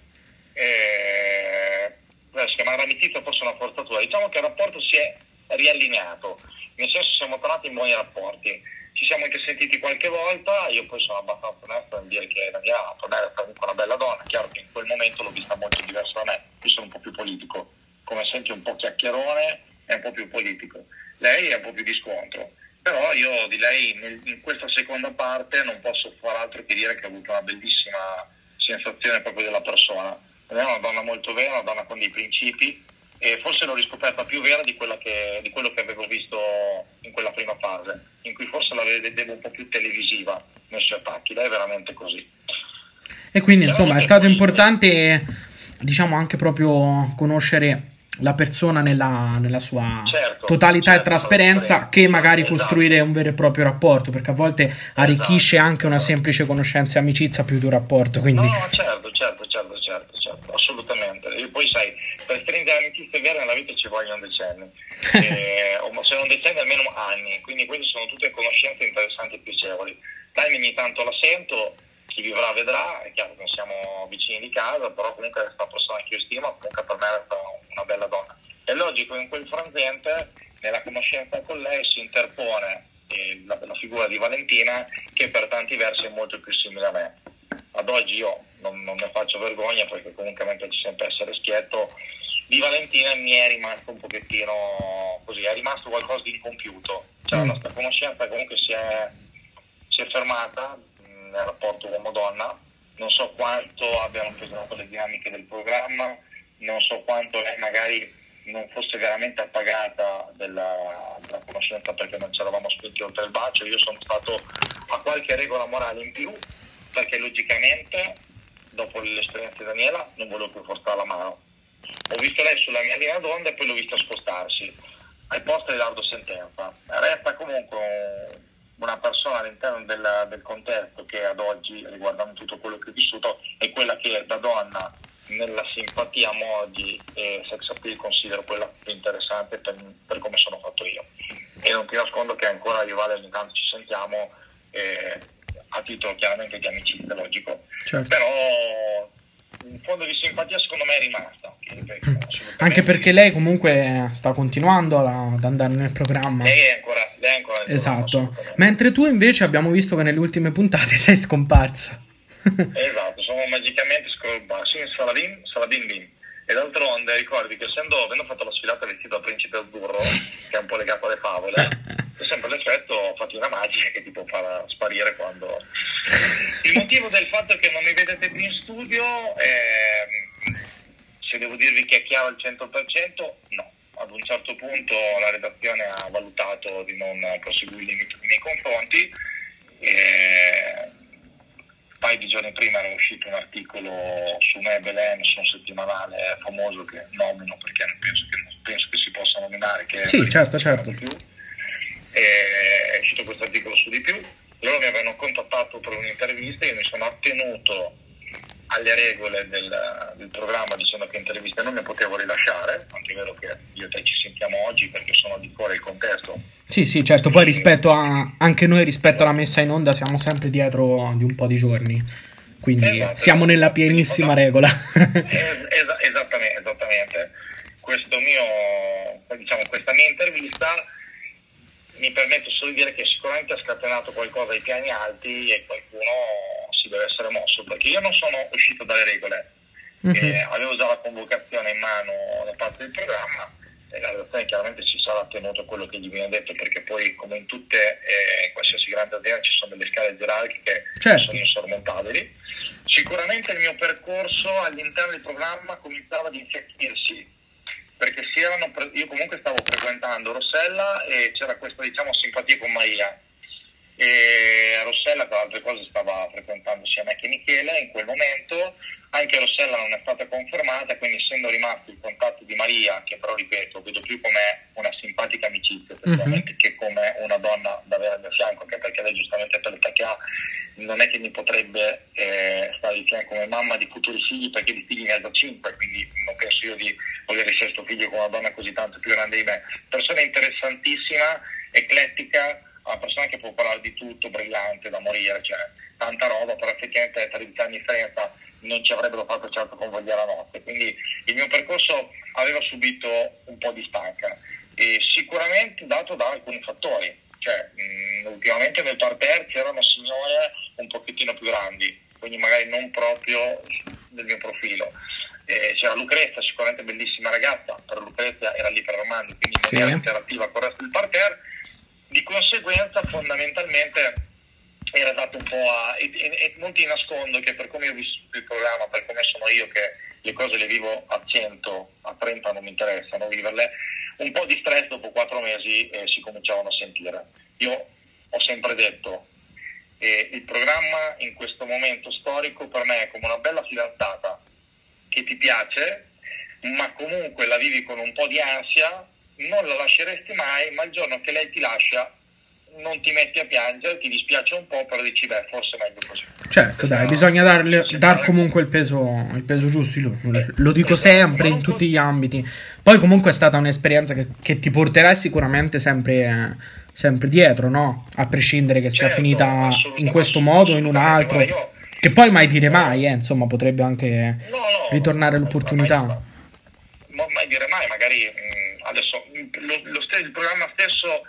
E, adesso chiamare amicizia forse è una forzatura, diciamo che il rapporto si è riallineato, nel senso siamo tornati in buoni rapporti. Ci siamo anche sentiti qualche volta, io poi sono abbastanza onesto nel dire che Daniela per me era comunque una bella donna, chiaro che in quel momento l'ho vista molto diversa da me, io sono un po' più politico, come senti un po' chiacchierone è un po' più politico, lei è un po' più di scontro, però io di lei nel- in questa seconda parte non posso far altro che dire che ho avuto una bellissima sensazione proprio della persona, è una donna molto vera, una donna con dei principi e forse l'ho riscoperta più vera di, che, di quello che avevo visto in quella prima fase, in cui forse la vedevo un po' più televisiva nei suoi attacchi, lei è veramente così. E quindi, insomma, è stato importante, diciamo, anche proprio conoscere la persona nella, nella sua Certo, totalità certo, e trasparenza che magari Esatto. costruire un vero e proprio rapporto, perché a volte arricchisce anche una esatto. semplice conoscenza e amicizia più di un rapporto, quindi... No, certo, certo, certo, certo, certo, assolutamente. E poi sai, per stringere amicizie vere nella vita ci vogliono decenni, *laughs* Eh, o se non decenni almeno anni, quindi queste sono tutte conoscenze interessanti e piacevoli. Dai, ogni tanto la sento, chi vivrà vedrà, è chiaro che non siamo vicini di casa, però comunque è una persona che io stimo, comunque per me è una bella donna. È logico in quel frangente, nella conoscenza con lei si interpone eh, la, la figura di Valentina che per tanti versi è molto più simile a me. Ad oggi io non, non ne faccio vergogna perché comunque me piace sempre essere schietto. Di Valentina mi è rimasto un pochettino così, è rimasto qualcosa di incompiuto. Cioè, Mm. la nostra conoscenza comunque si è, si è fermata nel rapporto uomo-donna. Non so quanto abbiano pesato le dinamiche del programma, non so quanto lei magari non fosse veramente appagata della, della conoscenza perché non ci eravamo spinti oltre il bacio. Io sono stato a qualche regola morale in più perché logicamente dopo l'esperienza di Daniela, non volevo più forzare la mano. Ho visto lei sulla mia linea d'onda e poi l'ho vista spostarsi ai posti di Lardo Sentenza. Resta comunque una persona all'interno del, del, contesto che ad oggi, riguardando tutto quello che ho vissuto, è quella che da donna nella simpatia, modi e sex appeal considero quella più interessante per, per come sono fatto io. E non ti nascondo che ancora io Vale ogni tanto ci sentiamo eh, a titolo chiaramente di amicizia, logico. Certo. Però un fondo di simpatia secondo me è rimasta. Anche perché lei comunque sta continuando ad andare nel programma. Lei è ancora, lei è ancora Esatto. Mentre tu invece abbiamo visto che nelle ultime puntate *laughs* sei scomparso. esatto, sono magicamente scomparso in Saladin, Saladin Din. E d'altronde ricordi che essendo avendo fatto la sfilata vestito da principe azzurro, che è un po' legato alle favole, *laughs* c'è sempre l'effetto fatti una magica che ti può far sparire quando. Il motivo del fatto che non mi vedete più in studio è se devo dirvi che è chiaro al 100%, no. Ad un certo punto la redazione ha valutato di non proseguire nei miei confronti. E un paio di giorni prima era uscito un articolo su me Belen, su un settimanale famoso che nomino perché non penso che, penso che si possa nominare. Che sì, certo, certo. Più. è uscito questo articolo su di più. Loro mi avevano contattato per un'intervista, io mi sono attenuto alle regole del, del, programma dicendo che interviste non ne potevo rilasciare, anche è vero che io e te ci sentiamo oggi perché sono di cuore il contesto. Sì, sì, certo, poi rispetto a, anche noi rispetto alla messa in onda siamo sempre dietro di un po' di giorni, quindi esatto, siamo nella pienissima regola. es- esattamente, esattamente. Questo mio, diciamo, questa mia intervista mi permette solo di dire che sicuramente ha scatenato qualcosa ai piani alti e qualcuno si deve essere mosso, perché io non sono uscito dalle regole, eh, avevo già la convocazione in mano da parte del programma e la redazione chiaramente si sarà tenuto a quello che gli viene detto, perché poi come in tutte, eh, qualsiasi grande azienda ci sono delle scale gerarchiche certo. che sono insormontabili. Sicuramente il mio percorso all'interno del programma cominciava ad infiacchirsi, perché erano, io comunque stavo frequentando Rossella e c'era questa diciamo simpatia con Maria e Rossella tra altre cose stava frequentando sia me che Michele in quel momento, anche Rossella non è stata confermata, quindi essendo rimasto il contatto di Maria, che però ripeto, vedo più come una simpatica amicizia mm-hmm. che come una donna da avere al mio fianco, anche perché lei giustamente per l'età che ha non è che mi potrebbe eh, stare di fianco come mamma di futuri figli perché di figli ne ha già cinque, quindi non penso io di volere il sesto figlio con una donna così tanto più grande di me. Persona interessantissima, eclettica, una persona che può parlare di tutto, brillante da morire, cioè tanta roba, però effettivamente 13 anni di differenza non ci avrebbero fatto certo convogliare la notte. Quindi il mio percorso aveva subito un po' di stanca e sicuramente dato da alcuni fattori. Cioè, mh, ultimamente nel parterre c'erano signore un pochettino più grandi, quindi magari non proprio del mio profilo. Eh, c'era Lucrezia, sicuramente bellissima ragazza, però Lucrezia era lì per Armando, quindi non sì. era interattiva con il resto del parterre di conseguenza fondamentalmente era dato un po' a... E, e, non ti nascondo che per come ho vissuto il programma, per come sono io che le cose le vivo a 100, a 30 non mi interessano viverle, un po' di stress dopo quattro mesi eh, si cominciavano a sentire. Io ho sempre detto, eh, il programma in questo momento storico per me è come una bella fidanzata che ti piace, ma comunque la vivi con un po' di ansia non la lasceresti mai, ma il giorno che lei ti lascia non ti metti a piangere, ti dispiace un po', però dici beh, forse è meglio così. Certo, dai, bisogna darle, dar comunque il peso, il peso giusto, lo, lo dico esatto. sempre in tutti gli ambiti. Poi comunque è stata un'esperienza che, che ti porterai sicuramente sempre, sempre, dietro, no? A prescindere che sia certo, finita in questo modo o in un altro. Io, che poi mai dire mai, eh, insomma, potrebbe anche no, no, ritornare l'opportunità. Mai, mai dire mai, magari mh, adesso lo, lo stesso, il programma stesso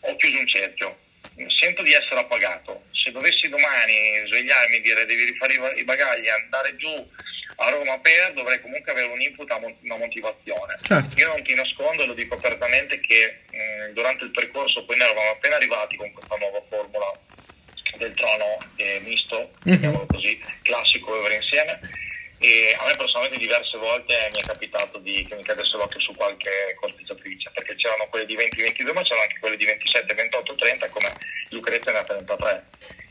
ho chiuso un cerchio, sento di essere appagato. Se dovessi domani svegliarmi e dire devi rifare i bagagli e andare giù a Roma per, dovrei comunque avere un input, una motivazione. Certo. Io non ti nascondo, lo dico apertamente, che mh, durante il percorso poi ne eravamo appena arrivati con questa nuova formula del trono eh, misto, mm-hmm. così, classico e insieme e a me personalmente diverse volte mi è capitato di, che mi cadesse l'occhio su qualche corteggiatrice perché c'erano quelle di 20-22 ma c'erano anche quelle di 27-28-30 come Lucrezia ne ha 33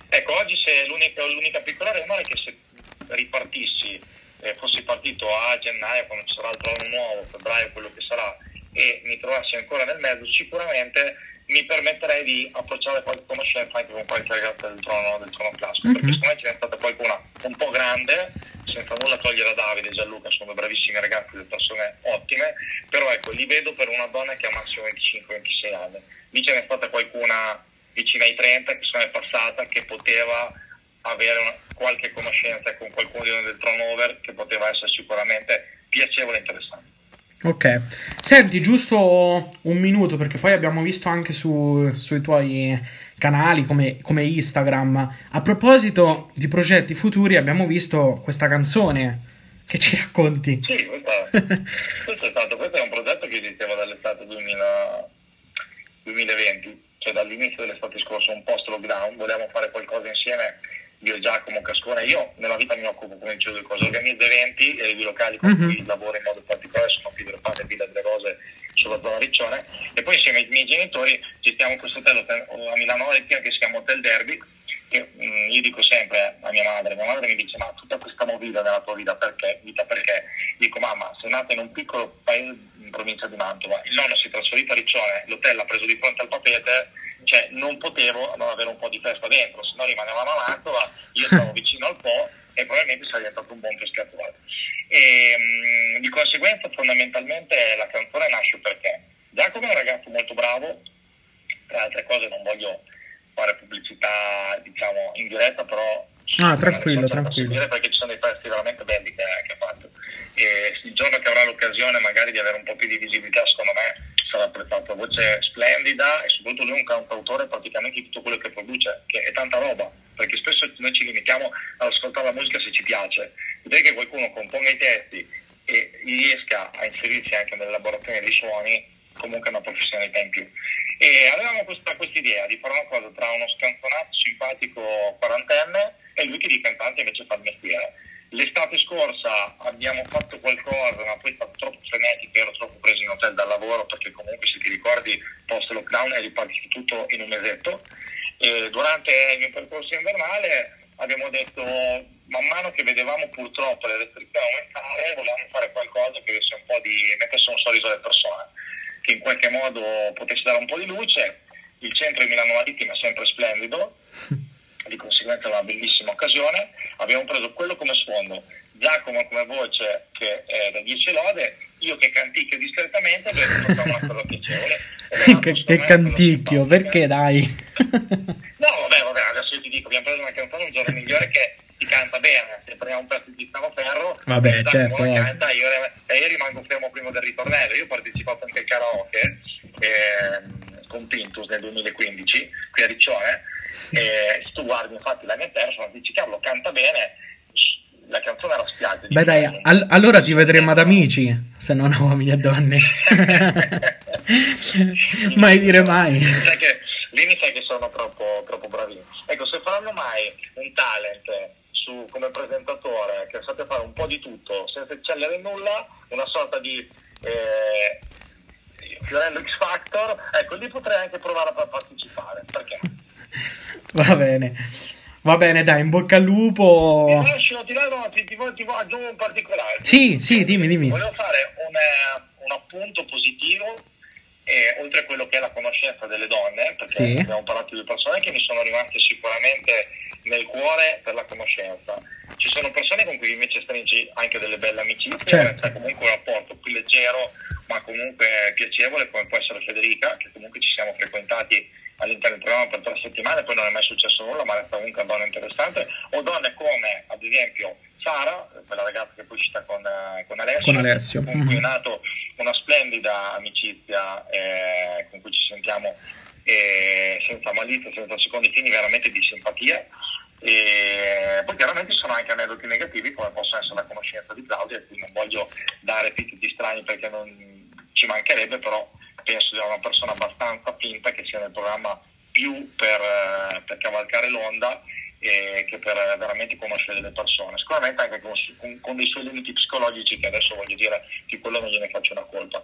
ecco oggi se l'unica, l'unica piccola remora è che se ripartissi, eh, fossi partito a gennaio quando ci sarà il trono nuovo, febbraio, quello che sarà, e mi trovassi ancora nel mezzo, sicuramente mi permetterei di approcciare qualche conoscenza anche con qualche ragazza del trono, del trono classico, mm-hmm. perché secondo me c'è stata qualcuna un po' grande, senza nulla togliere a Davide e Gianluca, sono bravissimi ragazzi, delle persone ottime, però ecco, li vedo per una donna che ha massimo 25-26 anni. Lì ce n'è stata qualcuna vicina ai 30 che è passata, che poteva avere una, qualche conoscenza con qualcuno del turnover che poteva essere sicuramente piacevole e interessante. Ok, senti giusto un minuto perché poi abbiamo visto anche su, sui tuoi canali come, come, Instagram. A proposito di progetti futuri abbiamo visto questa canzone che ci racconti. Sì, questa, *laughs* questo, è stato, questo è un progetto che esisteva dall'estate 2000, 2020, cioè dall'inizio dell'estate scorsa, un post lockdown, volevamo fare qualcosa insieme io e Giacomo Cascone, io nella vita mi occupo, come dicevo, di cose, organizzo eventi e i locali con mm-hmm. cui lavoro in modo particolare sono Pan e Villa delle Rose sulla zona Riccione e poi insieme ai miei genitori gestiamo questo hotel a Milano Oretia che si chiama Hotel Derby che mh, mm, io dico sempre a mia madre, mia madre mi dice ma tutta questa movida nella tua vita perché? Vita perché? Dico mamma, sei nata in un piccolo paese in provincia di Mantova, il nonno si è trasferito a Riccione, l'hotel l'ha preso di fronte al papete cioè non potevo non avere un po' di festa dentro, se no rimanevamo a Mantova, io stavo vicino al Po e probabilmente sarei diventato un buon pescatore. E, mh, di conseguenza fondamentalmente la canzone nasce perché Giacomo è un ragazzo molto bravo, tra altre cose non voglio fare pubblicità diciamo in diretta, però Ah, tranquillo, tranquillo. Perché ci sono dei pezzi veramente belli che, che ha fatto. E il giorno che avrà l'occasione magari di avere un po' più di visibilità, secondo me sarà apprezzato. Voce splendida e soprattutto lui è un cantautore praticamente di tutto quello che produce, che è tanta roba, perché spesso noi ci limitiamo ad ascoltare la musica se ci piace. Vedere che qualcuno componga i testi e riesca a inserirsi anche nell'elaborazione dei suoni, comunque è una professionalità in più. E avevamo questa idea di fare una cosa tra uno scanzonato simpatico quarantenne e lui che di cantante invece fa il mestiere. L'estate scorsa abbiamo fatto qualcosa, ma poi è stato troppo frenetico, ero troppo preso in hotel dal lavoro perché comunque se ti ricordi post lockdown è ripartito tutto in un mesetto. E durante il mio percorso invernale abbiamo detto, man mano che vedevamo purtroppo le restrizioni aumentare, volevamo fare qualcosa che avesse un po' di mettesse un sorriso alle persone, che in qualche modo potesse dare un po' di luce. Il centro di Milano Marittima è sempre splendido, *laughs* di conseguenza una bellissima occasione. Abbiamo preso quello come sfondo, Giacomo come voce che è da 10 lode, io che canticchio discretamente abbiamo *laughs* fatto una cosa piacevole. che, che canticchio, perché dai? no, vabbè, vabbè, adesso io ti dico, abbiamo preso una canzone un giorno migliore che si canta bene, se prendiamo un pezzo di Tiziano Ferro, vabbè, certo, canta, io, e io rimango fermo prima del ritornello. Io ho partecipato anche al karaoke eh, con Pintus nel 2015 qui a Riccione e se tu guardi infatti la mia persona dici cavolo canta bene la canzone era spiaggia beh dai all- allora ti vedremo ad amici se non a uomini e donne. *laughs* Mai dire mai. Sai che, lì mi sai che sono troppo, troppo bravino. Ecco se faranno mai un talent su, come presentatore che sapete fare un po' di tutto senza eccellere nulla una sorta di eh, Fiorello X Factor ecco lì potrei anche provare a partecipare. Perché *laughs* Va bene. Va bene, dai, in bocca al lupo. Ti lascio, ti, lascio, ti, ti, ti aggiungo un particolare. Sì, sì, dimmi, dimmi. Volevo fare un, eh, un appunto positivo, eh, oltre a quello che è la conoscenza delle donne, perché sì. abbiamo parlato di persone che mi sono rimaste sicuramente nel cuore per la conoscenza. Ci sono persone con cui invece stringi anche delle belle amicizie, certo. c'è comunque un rapporto più leggero, ma comunque piacevole, come può essere Federica, che comunque ci siamo frequentati all'interno del programma per tre settimane, poi non è mai successo nulla, ma resta comunque una donna interessante, o donne come ad esempio Sara, quella ragazza che poi è uscita con, eh, con Alessio, con, Alessio. con cui è nato una splendida amicizia eh, con cui ci sentiamo eh, senza malizia, senza secondi fini, veramente di simpatia. E poi chiaramente ci sono anche aneddoti negativi come possono essere la conoscenza di Claudia, quindi non voglio dare epiteti strani perché non ci mancherebbe, però penso sia una persona abbastanza finta che sia nel programma più per, eh, per cavalcare l'onda eh, che per veramente conoscere delle persone, sicuramente anche con, con, con, dei suoi limiti psicologici che adesso voglio dire di quello non gliene faccio una colpa.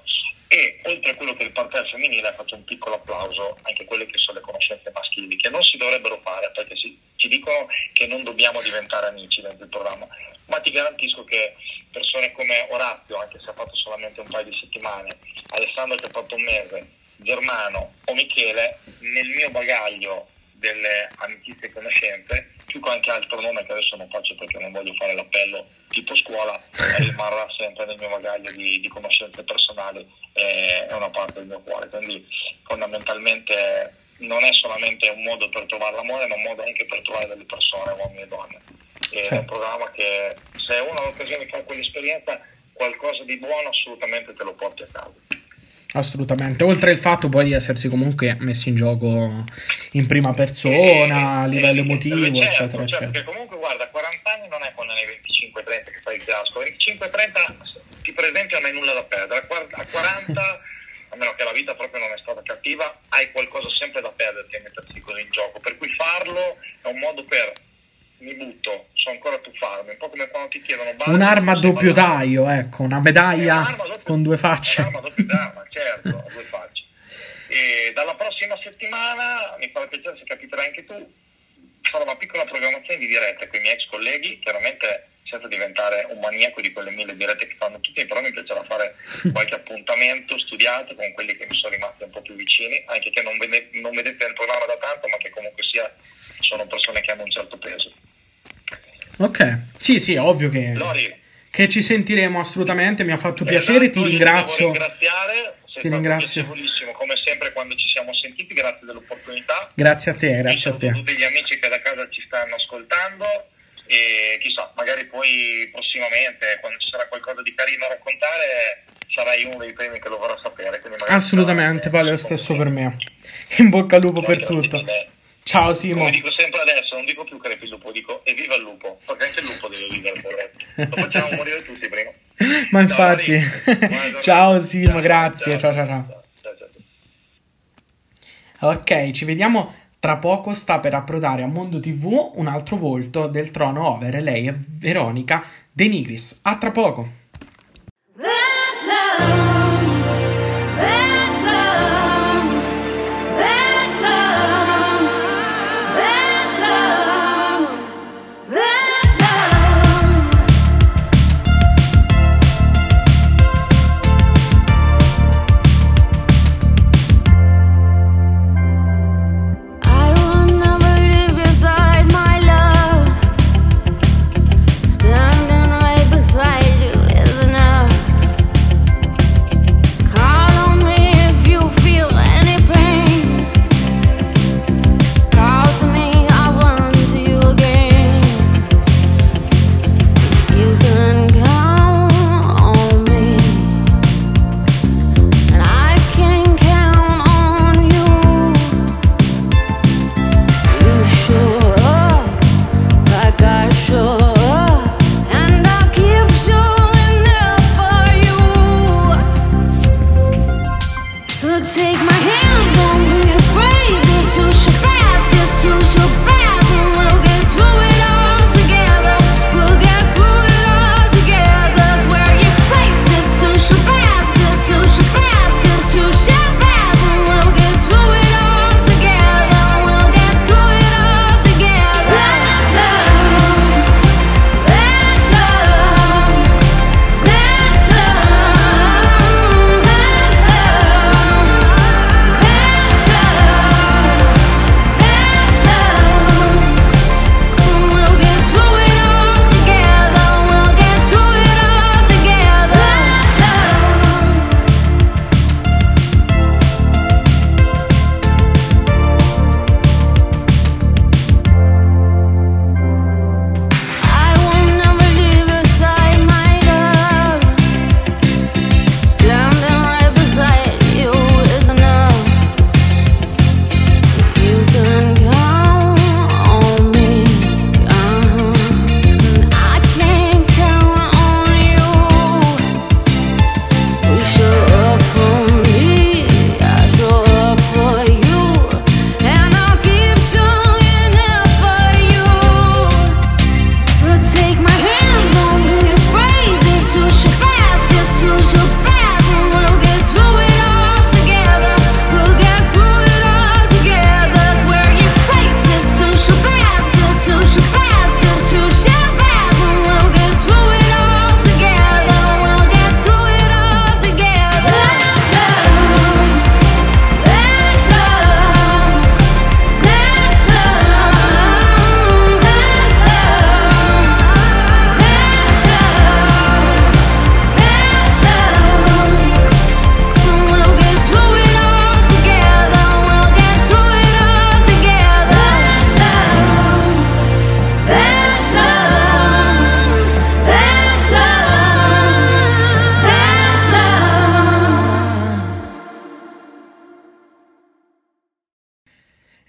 E oltre a quello che il parterre femminile faccio un piccolo applauso anche a quelle che sono le conoscenze maschili, che non si dovrebbero fare perché si, ci dicono che non dobbiamo diventare amici dentro il programma, ma ti garantisco che persone come Orazio, anche se ha fatto solamente un paio di settimane, Alessandro che ha fatto un mese, Germano o Michele, nel mio bagaglio delle amicizie e conoscenze, più che anche altro nome che adesso non faccio perché non voglio fare l'appello tipo scuola, rimarrà sempre nel mio bagaglio di, di conoscenze personali, eh, è una parte del mio cuore. Quindi fondamentalmente non è solamente un modo per trovare l'amore, ma un modo anche per trovare delle persone, uomini e donne. E certo. È un programma che se uno ha l'occasione di fare quell'esperienza, qualcosa di buono assolutamente te lo porti a casa. Assolutamente, oltre il fatto poi di essersi comunque messi in gioco in prima persona, a livello emotivo, certo, eccetera, certo, eccetera. Perché comunque guarda, 40 anni non è quando nei 25-30 che fai il fiasco, 25-30 ti presenti non hai nulla da perdere, a 40 a meno che la vita proprio non è stata cattiva, hai qualcosa sempre da perderti e mettersi così in gioco. Per cui farlo è un modo per mi butto, so ancora tuffarmi, un po' come quando ti chiedono base, Un'arma a doppio taglio, ecco, una medaglia doppio, con due facce. Un'arma a doppio taglio, *laughs* certo, a due facce. E dalla prossima settimana, mi farà piacere se capiterai anche tu, farò una piccola programmazione di diretta con i miei ex colleghi, chiaramente senza diventare un maniaco di quelle mille dirette che fanno tutti, però mi piacerà fare *laughs* qualche appuntamento studiato con quelli che mi sono rimasti un po' più vicini, anche che non, vede, non vedete il programma da tanto, ma che comunque sia sono persone che hanno un certo peso. Ok, sì, sì, ovvio che, Lori, che ci sentiremo assolutamente. Mi ha fatto esatto, piacere, ti ringrazio. Ti ringraziare. Ti ringrazio. come sempre quando ci siamo sentiti, grazie dell'opportunità. Grazie a te, grazie a te. tutti gli amici che da casa ci stanno ascoltando e chissà, magari poi prossimamente, quando ci sarà qualcosa di carino da raccontare, sarai uno dei primi che lo vorrà sapere. Assolutamente, vale lo stesso per me. In bocca al lupo per tutto. Ciao Simo. Come dico sempre adesso, non dico più crepi lupo, dico evviva il lupo, perché anche il lupo deve vivere corretto. Lo facciamo morire tutti prima. *laughs* Ma infatti. *laughs* ciao Simo, ciao, grazie. Ciao ciao, ciao ciao, ciao. Ok, ci vediamo tra poco. Sta per approdare a Mondo TV un altro volto del trono over. Lei è Veronica De Nigris. A tra poco.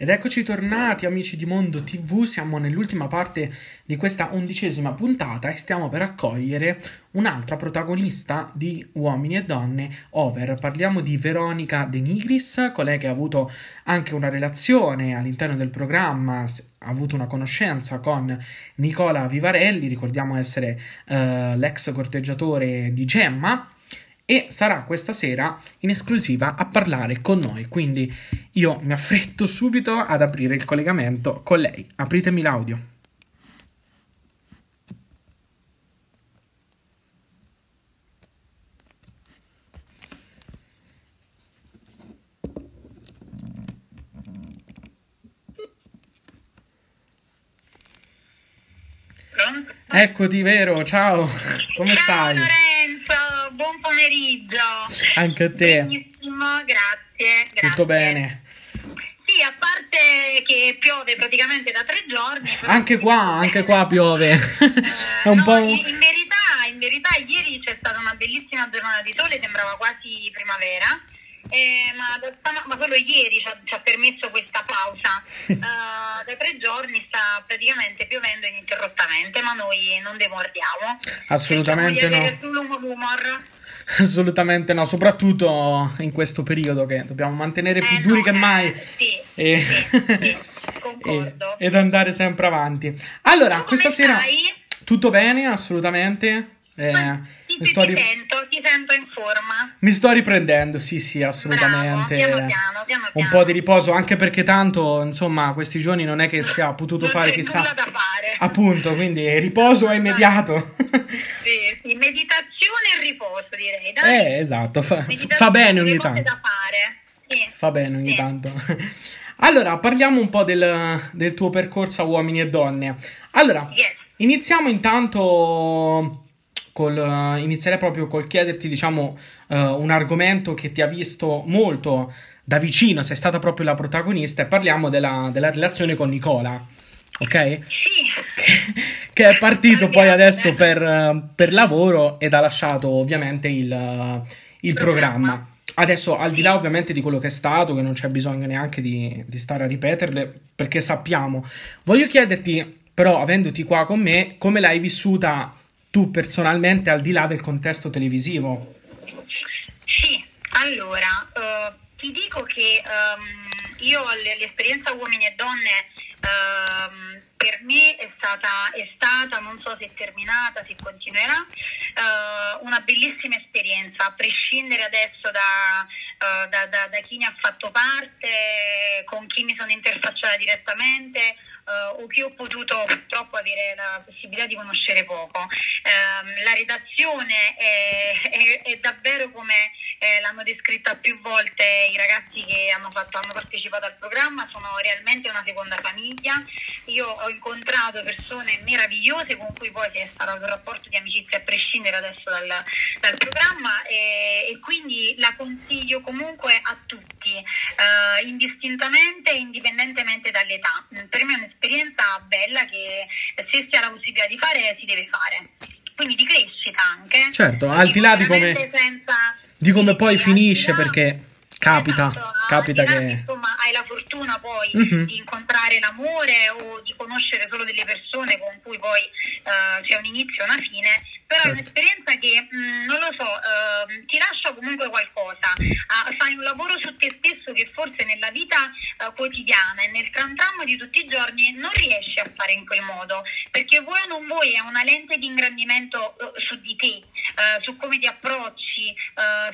Ed eccoci tornati amici di Mondo TV, siamo nell'ultima parte di questa undicesima puntata e stiamo per accogliere un'altra protagonista di Uomini e Donne Over. Parliamo di Veronica De Nigris, colei che ha avuto anche una relazione all'interno del programma, ha avuto una conoscenza con Nicola Vivarelli, ricordiamo essere eh, l'ex corteggiatore di Gemma e sarà questa sera in esclusiva a parlare con noi. Quindi io mi affretto subito ad aprire il collegamento con lei. Apritemi l'audio. *laughs* Eccoti, vero? Ciao, *laughs* come Ciao, stai? Lorenzo, buon pomeriggio. Anche a te. Benissimo, grazie, grazie. Tutto bene? Sì, a parte che piove praticamente da tre giorni. Anche qua, anche qua piove. Eh, *laughs* È un no, po' in verità, in verità ieri c'è stata una bellissima giornata di sole, sembrava quasi primavera. Eh, ma, da ma solo ieri ci ha, ci ha permesso questa pausa. *laughs* Eh, da tre giorni sta praticamente piovendo ininterrottamente, ma noi non demordiamo. Assolutamente di no. *laughs* Assolutamente no, soprattutto in questo periodo che dobbiamo mantenere più Eh, duri no, che mai eh, sì, e, sì, sì, *laughs* e- ed andare sempre avanti. Allora, questa sera stai? tutto bene, assolutamente. Eh, mi, ti- sto ti ri- sento, ti sento in forma. mi sto riprendendo, sì, sì, assolutamente. Bravo, piano piano, piano Un po' di riposo, anche perché tanto, insomma, questi giorni non è che si è potuto Non fare chissà. nulla da fare. Appunto, quindi *laughs* riposo è immediato. Sì, sì, meditazione e riposo direi. Dai. eh, esatto, fa, fa bene ogni tanto. da fare. Sì. Fa bene ogni Sì. tanto. *laughs* Allora, parliamo un po' del, del tuo percorso a uomini e donne. Allora, Yes. iniziamo intanto col, inizierei proprio col chiederti, diciamo, eh, un argomento che ti ha visto molto da vicino, sei stata proprio la protagonista, e parliamo della, della relazione con Nicola, ok? Sì. che è partito poi adesso per, per lavoro ed ha lasciato ovviamente il, il programma. Programma. Adesso, al di là ovviamente di quello che è stato, che non c'è bisogno neanche di, di stare a ripeterle, perché sappiamo, voglio chiederti, però, avendoti qua con me, come l'hai vissuta tu personalmente al di là del contesto televisivo? Sì, allora, eh, ti dico che ehm, io l'esperienza uomini e donne ehm, per me è stata, è stata, non so se è terminata, se continuerà, eh, una bellissima esperienza, a prescindere adesso da, eh, da- da- da chi ne ha fatto parte, con chi mi sono interfacciata direttamente eh, o chi ho potuto purtroppo avere la possibilità di conoscere poco. Ehm, la redazione è, è- è davvero come eh, l'hanno descritta più volte i ragazzi che hanno, fatto- hanno partecipato al programma, sono realmente una seconda famiglia. Io ho incontrato persone meravigliose con cui poi si è instaurato un rapporto di amicizia a prescindere adesso dal, dal programma e, e quindi la consiglio comunque a tutti, eh, indistintamente e indipendentemente dall'età. Per me è un'esperienza bella che se si ha la possibilità di fare si deve fare. Quindi di crescita anche. Certo, al di là di come- senza- Di come poi finisce, di là- perché capita, Esatto, capita che... insomma hai la fortuna poi Mhm. di incontrare l'amore o di conoscere solo delle persone con cui poi eh, c'è un inizio e una fine però Certo. è un'esperienza che mh, non lo so ehm, ti lascia comunque qualcosa Ah, fai un lavoro su te stesso che forse nella vita eh, quotidiana e nel tram tram di tutti i giorni non riesci a fare in quel modo perché vuoi o non vuoi è una lente di ingrandimento eh, su di te eh, su come ti approcci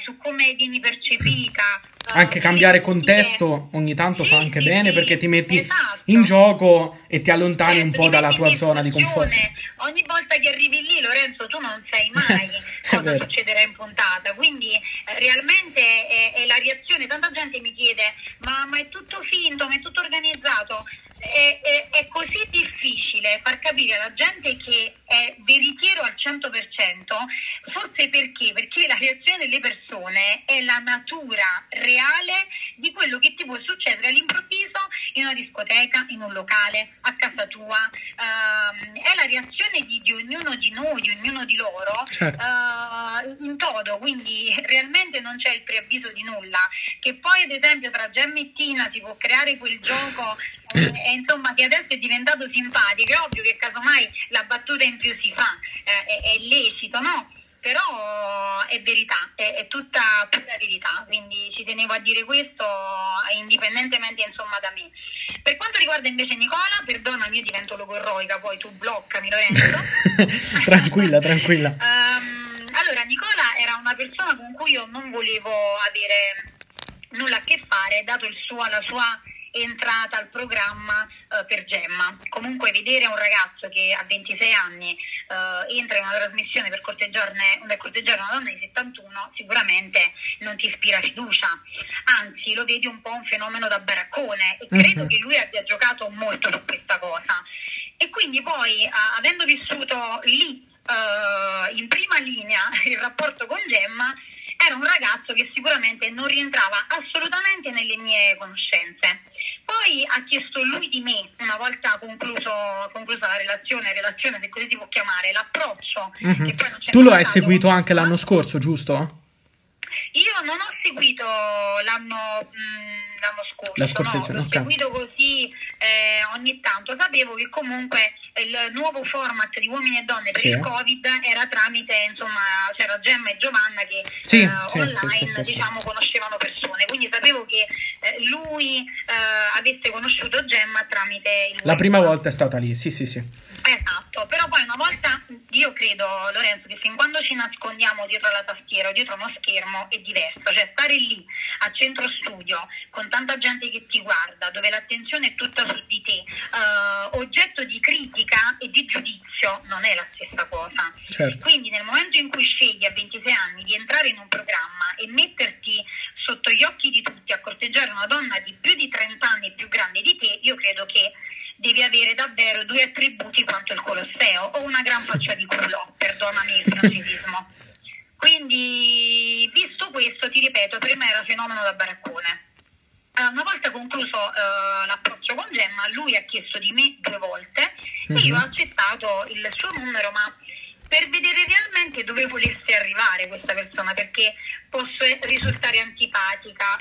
su come vieni percepita Anche cambiare contesto ogni tanto fa Sì, anche sì, bene sì, perché ti metti esatto. in gioco e ti allontani un po' dalla tua zona di conforto. Ogni volta che arrivi lì, Lorenzo, tu non sai mai *laughs* cosa succederà in puntata. Quindi eh, realmente è, è la reazione. Tanta gente mi chiede: ma, ma è tutto finto, ma è tutto organizzato? È, è- è così difficile far capire alla gente che è veritiero al 100%, forse perché? Perché la reazione delle persone è la natura reale di quello che ti può succedere all'improvviso in una discoteca, in un locale, a casa tua. Ehm, è la reazione di, di ognuno di noi, di ognuno di loro, Certo. eh, in toto, quindi realmente non c'è il preavviso di nulla. Che poi ad esempio tra Gemma e Tina si può creare quel gioco *laughs* eh, e insomma che adesso è diventato simpatico, è ovvio che casomai la battuta in più si fa, eh, è, è lecito, no? però è verità, è, è, tutta pura verità, quindi ci tenevo a dire questo indipendentemente insomma da me. Per quanto riguarda invece Nicola, perdonami, io divento logorroica, poi tu bloccami Lorenzo. *laughs* tranquilla, tranquilla. um, *laughs* allora, Nicola era una persona con cui io non volevo avere nulla a che fare, dato il suo, la sua entrata al programma uh, per Gemma. Comunque vedere un ragazzo che a 26 anni uh, entra in una trasmissione per corteggiare, per corteggiare una donna di 71 sicuramente non ti ispira fiducia, anzi lo vedi un po' un fenomeno da baraccone e credo uh-huh. che lui abbia giocato molto su questa cosa. E quindi poi, uh, avendo vissuto lì in prima linea *laughs* il rapporto con Gemma, era un ragazzo che sicuramente non rientrava assolutamente nelle mie conoscenze. Poi ha chiesto lui di me, una volta concluso, conclusa la relazione, relazione se così si può chiamare, l'approccio. Mm-hmm. tu lo hai seguito anche l'anno scorso, giusto? Io non ho seguito l'anno, mh, mm, l'anno scorso, La scorsa no, l'ho okay. seguito così eh, ogni tanto. Sapevo che comunque il nuovo format di uomini e donne per Sì. il Covid era tramite, insomma, c'era Gemma e Giovanna che Sì, eh, sì, online diciamo conoscevano persone, quindi sapevo che eh, lui eh, avesse conosciuto Gemma tramite il La prima volta è stata lì, sì, sì, sì. Esatto, però poi una volta io credo Lorenzo che fin quando ci nascondiamo dietro alla tastiera o dietro uno schermo è diverso, cioè stare lì a centro studio con tanta gente che ti guarda, dove l'attenzione è tutta su di te, eh, oggetto di critica e di giudizio non è la stessa cosa. Certo. Quindi nel momento in cui scegli a 26 anni di entrare in un programma e metterti sotto gli occhi di tutti a corteggiare una donna di più di 30 anni più grande di te, io credo che devi avere davvero due attributi quanto il Colosseo o una gran faccia di culo, perdonami il francesismo. Quindi, visto questo, ti ripeto, per me era fenomeno da baraccone. Eh, Una volta concluso eh, l'approccio con Gemma, lui ha chiesto di me due volte e io ho accettato il suo numero, ma per vedere realmente dove volesse arrivare questa persona, perché posso risultare antipatica.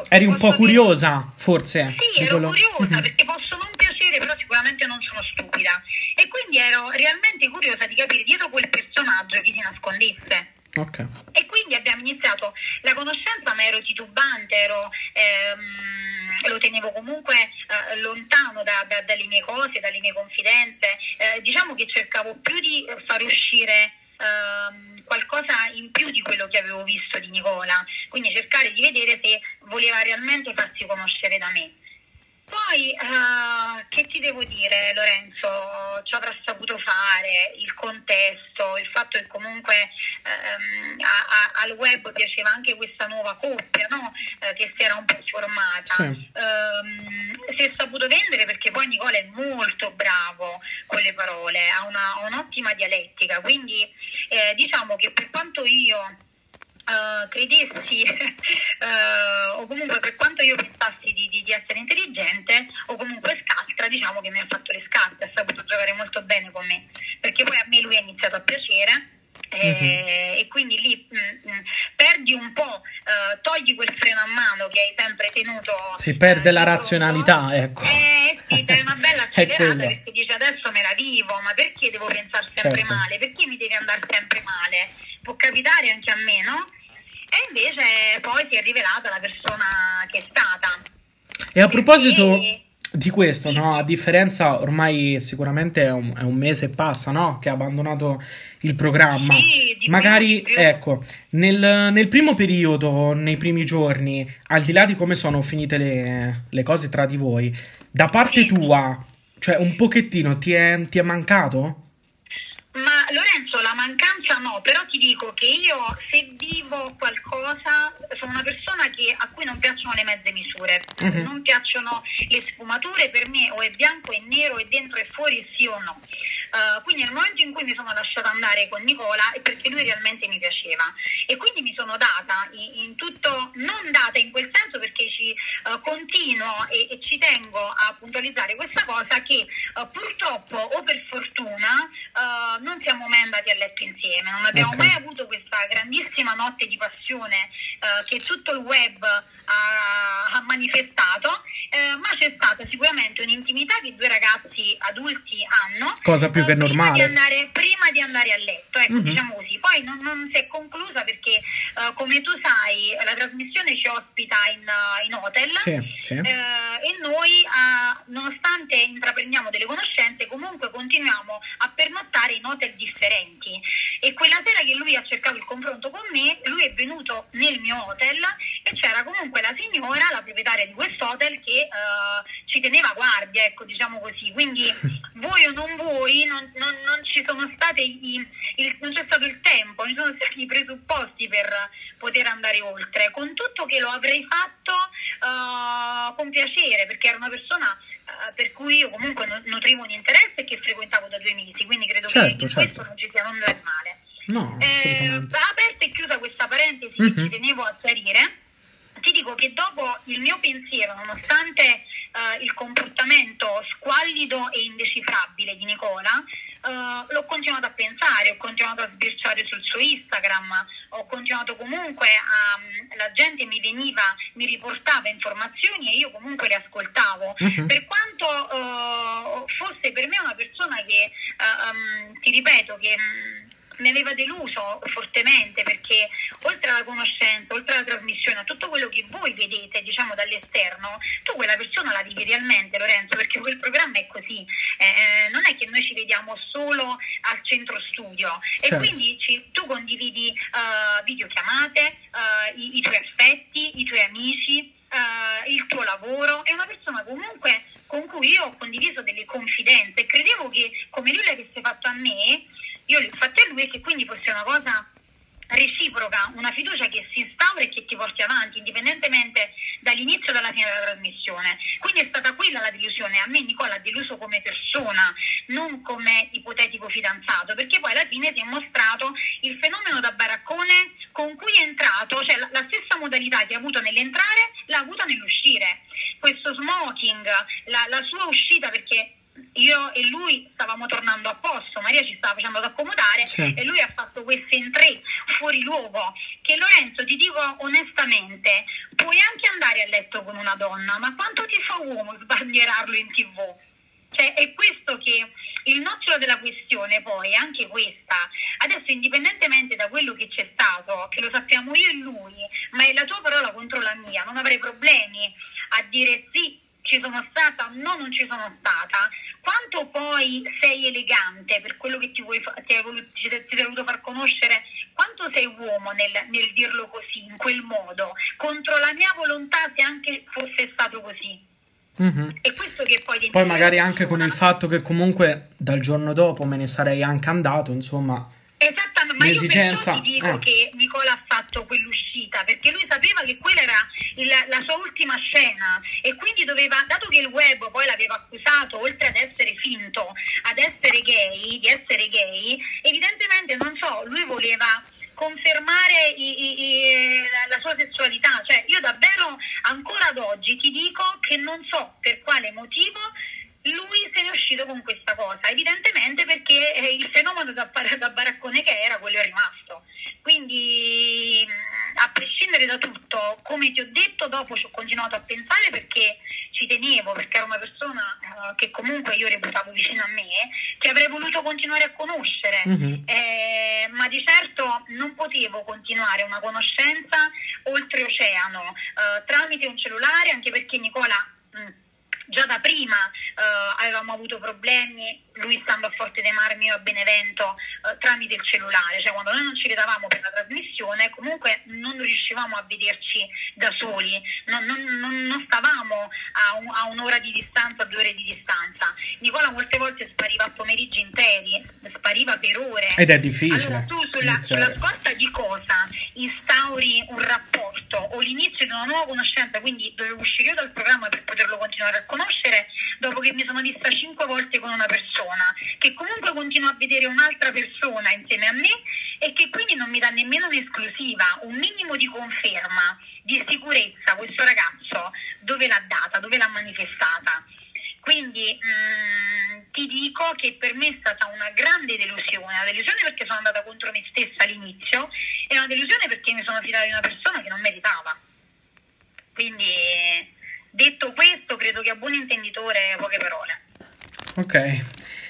eh, Eri un po' curiosa, forse? sì, ero quello- curiosa Mhm. perché posso non piacere, però sicuramente non sono stupida. E quindi ero realmente curiosa di capire dietro quel personaggio chi si nascondesse. Ok. E quindi abbiamo iniziato la conoscenza, ma ero titubante, ero, ehm, lo tenevo comunque eh, lontano da- da- dalle mie cose, dalle mie confidenze. Eh, diciamo che cercavo più di far uscire ehm, qualcosa in più di quello che avevo visto di Nicola, quindi cercare di vedere se voleva realmente farsi conoscere da me. Poi, eh, che ti devo dire Lorenzo, ci avrà saputo fare, il contesto, il fatto che comunque ehm, a- a- al web piaceva anche questa nuova coppia no? Eh, che si era un po' formata. Sì. Ehm, si è saputo vendere perché poi Nicola è molto bravo con le parole, ha, una- ha un'ottima dialettica, quindi eh, diciamo che per quanto io eh, credessi *laughs* eh, o comunque per quanto io pensassi di, di- di essere intelligente o comunque scaltra, diciamo che mi ha fatto le scarpe, ha saputo giocare molto bene con me, perché poi a me lui è iniziato a piacere. Eh, E quindi lì mm, mm, perdi un po', eh, togli quel freno a mano che hai sempre tenuto. Si perde la razionalità, ecco. Eh sì, dai una bella *laughs* accelerata perché dici adesso me la vivo, ma perché devo pensare sempre Certo. male? Perché mi deve andare sempre male? Può capitare anche a me, no? E invece poi si è rivelata la persona che è stata. E a proposito di questo, no? A differenza, ormai sicuramente è un, è un mese e passa, no? Che ha abbandonato il programma. Sì, Magari, più, ecco, nel, nel primo periodo, nei primi giorni, al di là di come sono finite le, le cose tra di voi, da parte Sì. tua, cioè un pochettino ti è, ti è mancato? Ma Lorenzo, la mancanza no, però ti dico che io se vivo qualcosa sono una persona che- a cui non piacciono le mezze misure, Mhm. non piacciono le sfumature, per me o è bianco e nero, è dentro e fuori, sì o no. Eh, quindi nel momento in cui mi sono lasciata andare con Nicola è perché lui realmente mi piaceva e quindi mi sono data in, in tutto, non data in quel senso perché ci eh, continuo e, e ci tengo a puntualizzare questa cosa che eh, purtroppo o per fortuna non siamo mai andati a letto insieme, non abbiamo Ok. mai avuto questa grandissima notte di passione che tutto il web ha, ha manifestato, ma c'è stata sicuramente un'intimità che due ragazzi adulti hanno. Cosa più che eh, prima normale. Di andare, prima di andare a letto, ecco, Mhm. diciamo così. Poi non, non si è conclusa perché, eh, come tu sai, la trasmissione ci ospita in, eh, in hotel. Sì, sì. Eh, e noi, nonostante intraprendiamo delle conoscenze, comunque continuiamo a pernottare in hotel differenti. E quella sera che lui ha cercato il confronto con me, lui è venuto nel mio hotel e c'era comunque la signora, la proprietaria di questo hotel, che ci teneva guardia, ecco, diciamo così. Quindi *laughs* voi o non voi, non, non- non ci sono state i- il- non c'è stato il tempo, non ci sono stati i presupposti per poter andare oltre. Con tutto che lo avrei fatto eh, con piacere, perché era una persona eh, per cui io comunque nu- nutrivo un interesse e che frequentavo da due mesi, quindi credo Certo, che in certo. questo non ci sia nulla di male. No, Eh, aperta e chiusa questa parentesi Mhm. che ci tenevo a chiarire, ti dico che dopo il mio pensiero, nonostante eh, il comportamento squallido e indecifrabile di Nicola, eh, l'ho continuato a pensare, ho continuato a sbirciare sul suo Instagram, ho continuato comunque a... la gente mi veniva, mi riportava informazioni e io comunque le ascoltavo. Mhm. Per quanto eh, fosse per me una persona che, eh, ehm, ti ripeto, che mm, mi aveva deluso fortemente perché oltre alla conoscenza, oltre alla trasmissione, a tutto quello che voi vedete, diciamo dall'esterno, tu quella persona la vivi realmente, Lorenzo, perché quel programma è così. Eh, eh, non è che noi ci vediamo solo al centro studio e Certo. quindi ci- tu condividi eh, videochiamate, eh, i, i tuoi affetti, i tuoi amici, eh, il tuo lavoro. È una persona comunque con cui io ho condiviso delle confidenze e credevo che come lui le avesse fatto a me, io ho fatte a lui e che quindi fosse una cosa reciproca, una fiducia che si instaura e che ti porti avanti indipendentemente dall'inizio e dalla fine della trasmissione. Quindi è stata quella la delusione. A me Nicola ha deluso come persona, non come ipotetico fidanzato, perché poi alla fine si è mostrato il fenomeno da baraccone con cui è entrato, cioè la, la stessa modalità che ha avuto nell'entrare l'ha avuta nell'uscire. Questo smoking, la, la sua uscita perché io e lui stavamo tornando a posto, Maria ci stava facendo ad accomodare Sì. e lui ha fatto queste entrée fuori luogo. Che Lorenzo ti dico onestamente puoi anche andare a letto con una donna ma quanto ti fa uomo sbandierarlo in tv? Cioè è questo che il nocciolo della questione poi è anche questa. Adesso indipendentemente da quello che c'è stato che lo sappiamo io e lui ma è la tua parola contro la mia non avrei problemi a dire sì ci sono stata no non ci sono stata quanto poi sei elegante per quello che ti, vuoi ti, hai voluto, ti sei voluto far conoscere, quanto sei uomo nel, nel dirlo così, in quel modo, contro la mia volontà se anche fosse stato così. Mhm. E questo che poi... Poi magari anche con il fatto che comunque dal giorno dopo me ne sarei anche andato, insomma. Esattamente, ma io l'esigenza- perciò ti dico ah. che Nicola ha fatto quell'uscita perché lui sapeva che quella era il- la sua ultima scena e quindi doveva, dato che il web poi l'aveva accusato oltre ad essere finto, ad essere gay, di essere gay, evidentemente non so, lui voleva confermare i- i- i- la sua sessualità, cioè io davvero ancora ad oggi ti dico che non so per quale motivo lui se ne è uscito con questa cosa, evidentemente perché eh, il fenomeno da, da baraccone che era, quello è rimasto. Quindi mh, a prescindere da tutto, come ti ho detto, dopo ci ho continuato a pensare perché ci tenevo, perché era una persona eh, che comunque io reputavo vicino a me, che avrei voluto continuare a conoscere. Mhm. Eh, ma di certo non potevo continuare una conoscenza oltreoceano eh, tramite un cellulare, anche perché Nicola mh, già da prima eh, avevamo avuto problemi, lui stando a Forte dei Marmi io a Benevento, eh, tramite il cellulare, cioè quando noi non ci vedevamo per la trasmissione comunque non riuscivamo a vederci da soli, non, non- non- non stavamo a, un- a un'ora di distanza, a due ore di distanza. Nicola molte volte spariva a pomeriggi interi, spariva per ore. Ed è difficile Allora tu sulla, sulla scorta di cosa instauri un rapporto o l'inizio di una nuova conoscenza, quindi dovevo uscire io dal programma per poterlo continuare a conoscere dopo che mi sono vista cinque volte con una persona che comunque continua a vedere un'altra persona insieme a me e che quindi non mi dà nemmeno un'esclusiva, un minimo di conferma, di sicurezza questo ragazzo dove l'ha data, dove l'ha manifestata. Quindi mh, ti dico che per me è stata una grande delusione, una delusione perché sono andata contro me stessa all'inizio e delusione perché mi sono fidata di una persona che non meritava. Quindi, detto questo, credo che a buon intenditore poche parole. Ok.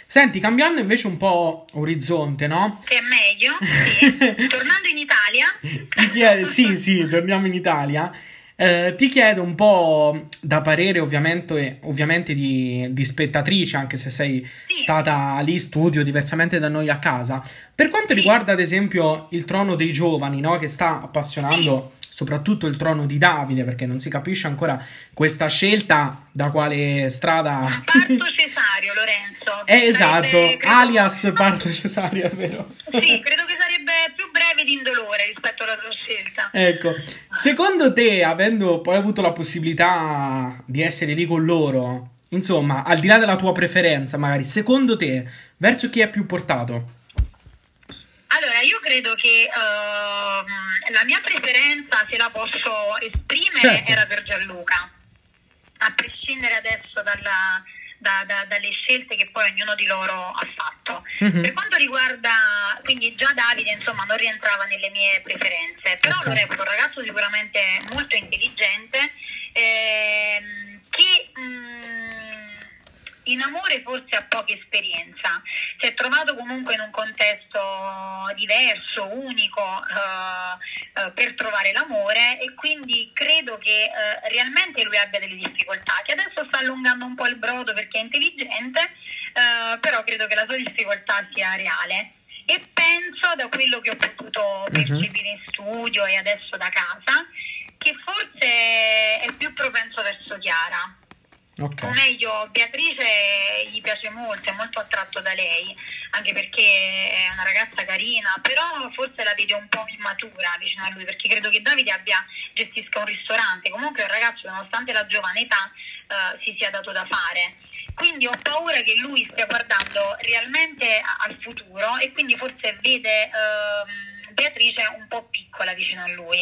Senti, cambiando invece un po' orizzonte, no? Che è meglio, *laughs* sì. Tornando in Italia. Ti chiedo, sì, sì, torniamo in Italia. Eh, ti chiedo un po' da parere ovviamente, ovviamente di, di, spettatrice, anche se sei sì. stata lì in studio diversamente da noi a casa. Per quanto sì. riguarda ad esempio il trono dei giovani, no? che sta appassionando. Soprattutto il trono di Davide, perché non si capisce ancora questa scelta da quale strada... Parto *laughs* Cesario, Lorenzo. Eh, esatto, credo... alias parto Cesario, è vero. Sì, credo che sarebbe più breve di indolore rispetto alla tua scelta. Ecco, secondo te, avendo poi avuto la possibilità di essere lì con loro, insomma, al di là della tua preferenza, magari, secondo te, verso chi è più portato? Allora, io credo che uh, la mia preferenza, se la posso esprimere, certo. era per Gianluca, a prescindere adesso dalla, da, da, dalle scelte che poi ognuno di loro ha fatto. Mm-hmm. Per quanto riguarda, quindi già Davide insomma non rientrava nelle mie preferenze, però okay. lo reputo un ragazzo sicuramente molto intelligente ehm, che... Mh, mm, in amore forse ha poca esperienza, si è trovato comunque in un contesto diverso, unico uh, uh, per trovare l'amore e quindi credo che uh, realmente lui abbia delle difficoltà, che adesso sta allungando un po' il brodo perché è intelligente, però credo che la sua difficoltà sia reale. E penso da quello che ho potuto mhm. percepire in studio e adesso da casa, che forse è più propenso verso Chiara Okay. O meglio, Beatrice gli piace molto, è molto attratto da lei, anche perché è una ragazza carina, però forse la vede un po' immatura vicino a lui, perché credo che Davide abbia, gestisca un ristorante, comunque è un ragazzo nonostante la giovane età uh, si sia dato da fare. Quindi ho paura che lui stia guardando realmente al futuro e quindi forse vede... Uh, Beatrice un po' piccola vicino a lui.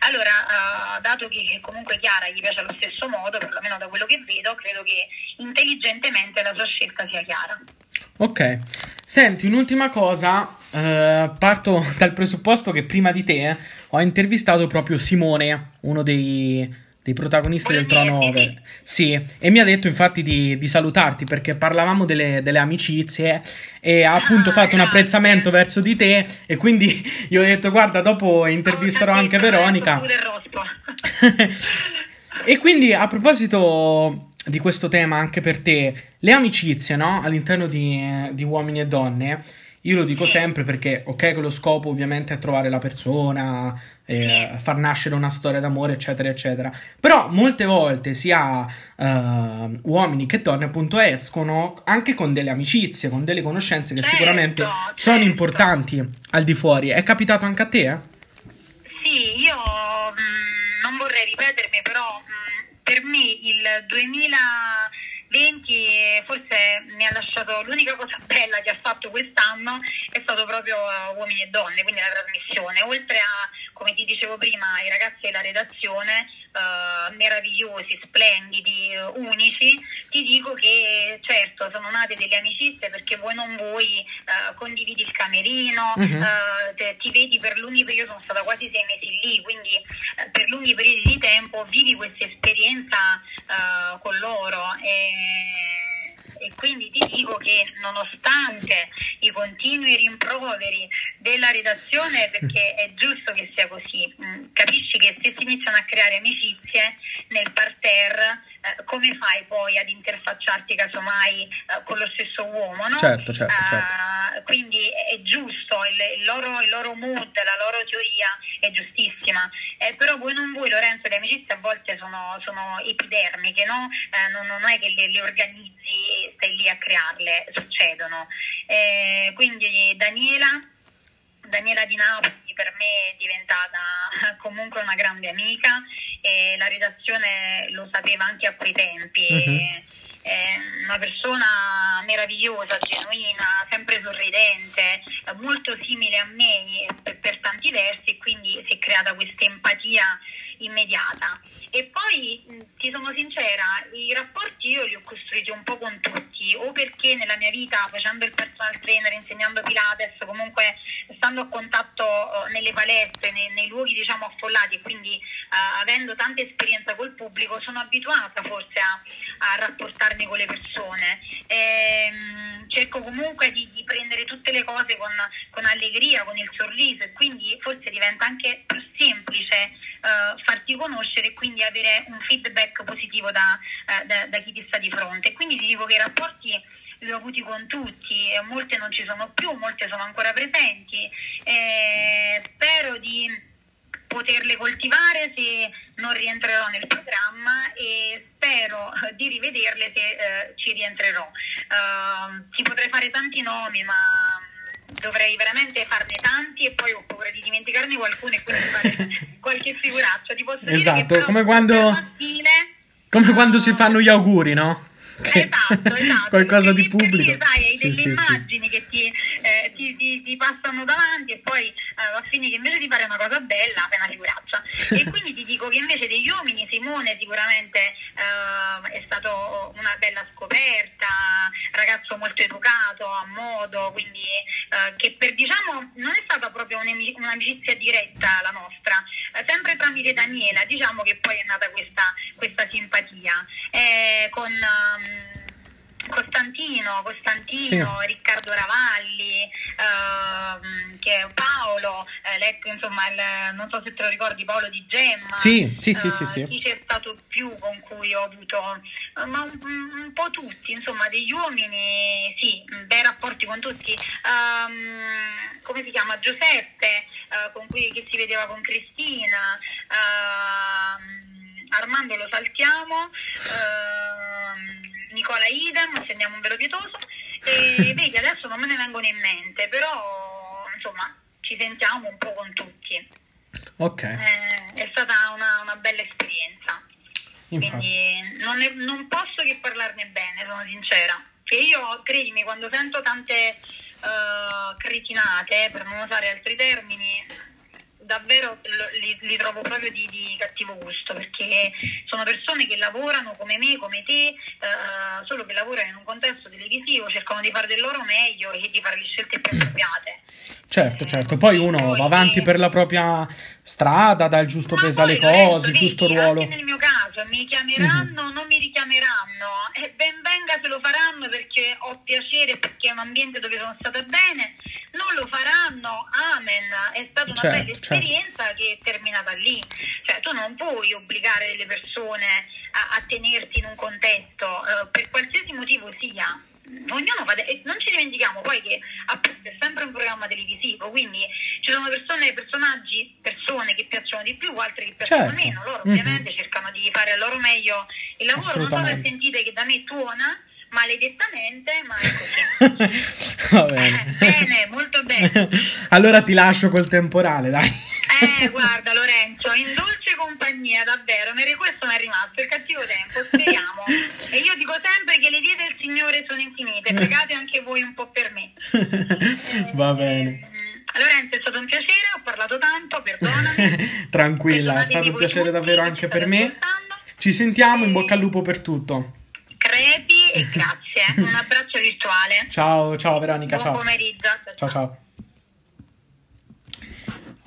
Allora, uh, dato che, comunque Chiara gli piace allo stesso modo, perlomeno da quello che vedo, credo che intelligentemente la sua scelta sia chiara. Ok, senti, un'ultima cosa, uh, parto *laughs* dal presupposto che prima di te ho intervistato proprio Simone, uno dei dei protagonisti del Trono Over. Sì, e mi ha detto infatti di, di salutarti perché parlavamo delle, delle, amicizie e ha appunto ah, fatto un apprezzamento verso di te e quindi *laughs* io ho detto guarda dopo intervisterò oh, anche Veronica. *laughs* e quindi a proposito di questo tema anche per te, le amicizie no? all'interno di, di uomini e donne io lo dico sempre perché, ok, che lo scopo ovviamente è trovare la persona, eh, far nascere una storia d'amore, eccetera, eccetera. Però molte volte sia uh, uomini che donne, appunto, escono anche con delle amicizie, con delle conoscenze che certo, sicuramente certo. sono importanti al di fuori. È capitato anche a te? Eh? Sì, io mh, mm, non vorrei ripetermi, però mh, mm, per me il 2000 20 forse mi ha lasciato l'unica cosa *laughs* bella che ha fatto quest'anno è stato proprio uh, Uomini e Donne, quindi la trasmissione, oltre a come ti dicevo prima i ragazzi della redazione uh, meravigliosi, splendidi, uh, unici, ti dico che certo sono nate delle amicizie perché vuoi non vuoi uh, condividi il camerino, uh-huh. te, ti vedi per lunghi periodi, sono stata quasi sei mesi lì, quindi eh, per lunghi periodi di tempo vivi questa esperienza con loro. E, e quindi ti dico che nonostante i continui rimproveri della redazione, perché è giusto che sia così, mm, capisci che se si iniziano a creare amicizie nel parterre, eh, come fai poi ad interfacciarti casomai eh, con lo stesso uomo? No? Certo, certo, certo. Uh, quindi è giusto, il, il, loro, il, loro, mood, la loro teoria è giustissima, eh, però voi non voi Lorenzo, le amicizie a volte sono, sono epidermiche, no? Eh, non, non, è che le, le organizzi e stai lì a crearle, succedono. Quindi Daniela, Daniela Di Napoli per me è diventata *laughs* comunque una grande amica e la redazione lo sapeva anche a quei tempi. Uh-huh. È una persona meravigliosa, genuina, sempre sorridente, molto simile a me per, per tanti versi e quindi si è creata questa empatia immediata. E poi ti sono sincera, i rapporti io li ho costruiti un po' con tutti, o perché nella mia vita facendo il personal trainer, insegnando Pilates, comunque stando a contatto uh, nelle palestre, nei, nei, luoghi diciamo affollati e quindi uh, avendo tanta esperienza col pubblico sono abituata forse a, a rapportarmi con le persone. E, um, cerco comunque di, di, prendere tutte le cose con, con, allegria, con il sorriso e quindi forse diventa anche più semplice uh, farti conoscere e quindi avere un feedback positivo da, da, da chi ti sta di fronte. Quindi ti dico che i rapporti li ho avuti con tutti, molte non ci sono più, molte sono ancora presenti. Eh, spero di poterle coltivare se non rientrerò nel programma e spero di rivederle se eh, ci rientrerò. Uh, ti potrei fare tanti nomi, ma dovrei veramente farne tanti e poi ho paura di dimenticarne qualcuno e quindi fare *laughs* qualche figuraccia. Ti posso esatto, dire che come quando, mattine, come quando si fanno gli auguri, no? Esatto, esatto. *laughs* qualcosa di pubblico. Perché, sai, hai sì, delle sì, immagini sì. che ti, eh, ti, ti, ti, passano davanti e poi eh, a finire che invece di fare una cosa bella fai una figuraccia. e *laughs* quindi ti dico che invece degli uomini Simone sicuramente eh, è stato una bella scoperta, ragazzo molto educato, a modo, quindi eh, che per diciamo non è stata proprio un'amicizia diretta la nostra, eh, sempre tramite Daniela, diciamo che poi è nata questa, questa simpatia. Eh, con um, Costantino, Costantino, sì. Riccardo Ravalli, uh, che è Paolo, eh, letto, insomma, il, non so se te lo ricordi, Paolo di Gemma. Sì, sì, sì, uh, sì, sì. Chi c'è stato più con cui ho avuto, uh, ma un, un, po' tutti, insomma, degli uomini, sì, bei rapporti con tutti. Um, come si chiama? Giuseppe, eh, con cui che si vedeva con Cristina. Uh, Armando lo saltiamo, ehm, Nicola idem, se andiamo un velo pietoso e *laughs* vedi adesso non me ne vengono in mente, però insomma ci sentiamo un po' con tutti. Ok. Eh, è stata una, una bella esperienza. Infatti. Quindi non, è, non, posso che parlarne bene, sono sincera. Che io, credimi, quando sento tante uh, cretinate, per non usare altri termini, davvero li, li trovo proprio di, di, cattivo gusto perché sono persone che lavorano come me, come te, eh, solo che lavorano in un contesto televisivo, cercano di fare del loro meglio e di fare le scelte più appropriate. Certo, certo, poi uno va avanti per la propria strada, dà il giusto peso alle cose, il giusto ruolo. Anche nel mio caso, mi chiameranno, uh-huh. non mi richiameranno, e ben venga se lo faranno perché ho piacere, perché è un ambiente dove sono stata bene, non lo faranno, amen, è stata una certo, bella certo. esperienza certo. che è terminata lì. Cioè tu non puoi obbligare le persone a, a tenersi in un contesto, uh, per qualsiasi motivo sia ognuno fa, de- non ci dimentichiamo poi che appunto è sempre un programma televisivo, quindi ci sono persone, personaggi, persone che piacciono di più, altre che piacciono certo. meno, loro mm-hmm. ovviamente cercano di fare al loro meglio il lavoro, non so se sentite che da me tuona maledettamente, ma è così. *laughs* Va bene. *laughs* Bene, molto bene. *laughs* allora ti lascio col temporale, dai. Eh, guarda Lorenzo, in dolce compagnia, davvero, questo mi è rimasto, il cattivo tempo, speriamo. e io dico sempre che le vie del Signore sono infinite, pregate anche voi un po' per me. *laughs* Va bene. Eh, Lorenzo, è stato un piacere, ho parlato tanto, perdonami. *laughs* Tranquilla, è stato un piacere davvero anche per me. Ci sentiamo, in bocca al lupo per tutto. Crepi e grazie. Un abbraccio virtuale. *laughs* Ciao, ciao Veronica. Buon ciao. pomeriggio. Ciao, ciao.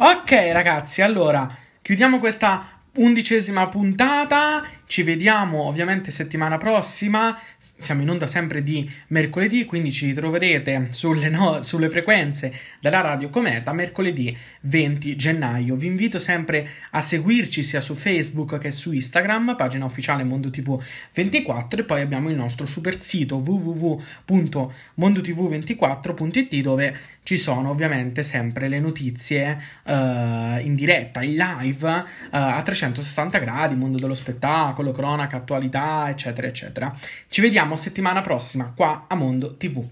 Ok, ragazzi, allora chiudiamo questa undicesima puntata. Ci vediamo ovviamente settimana prossima. Siamo in onda sempre di mercoledì, quindi ci troverete sulle, no- sulle frequenze della Radio Cometa mercoledì 20 gennaio. Vi invito sempre a seguirci sia su Facebook che su Instagram, pagina ufficiale Mondo TV 24 e poi abbiamo il nostro super sito www.mondotv24.it dove ci sono ovviamente sempre le notizie uh, in diretta, in live uh, a 360 gradi, mondo dello spettacolo, cronaca, attualità, eccetera, eccetera. Ci vediamo settimana prossima qua a Mondo TV.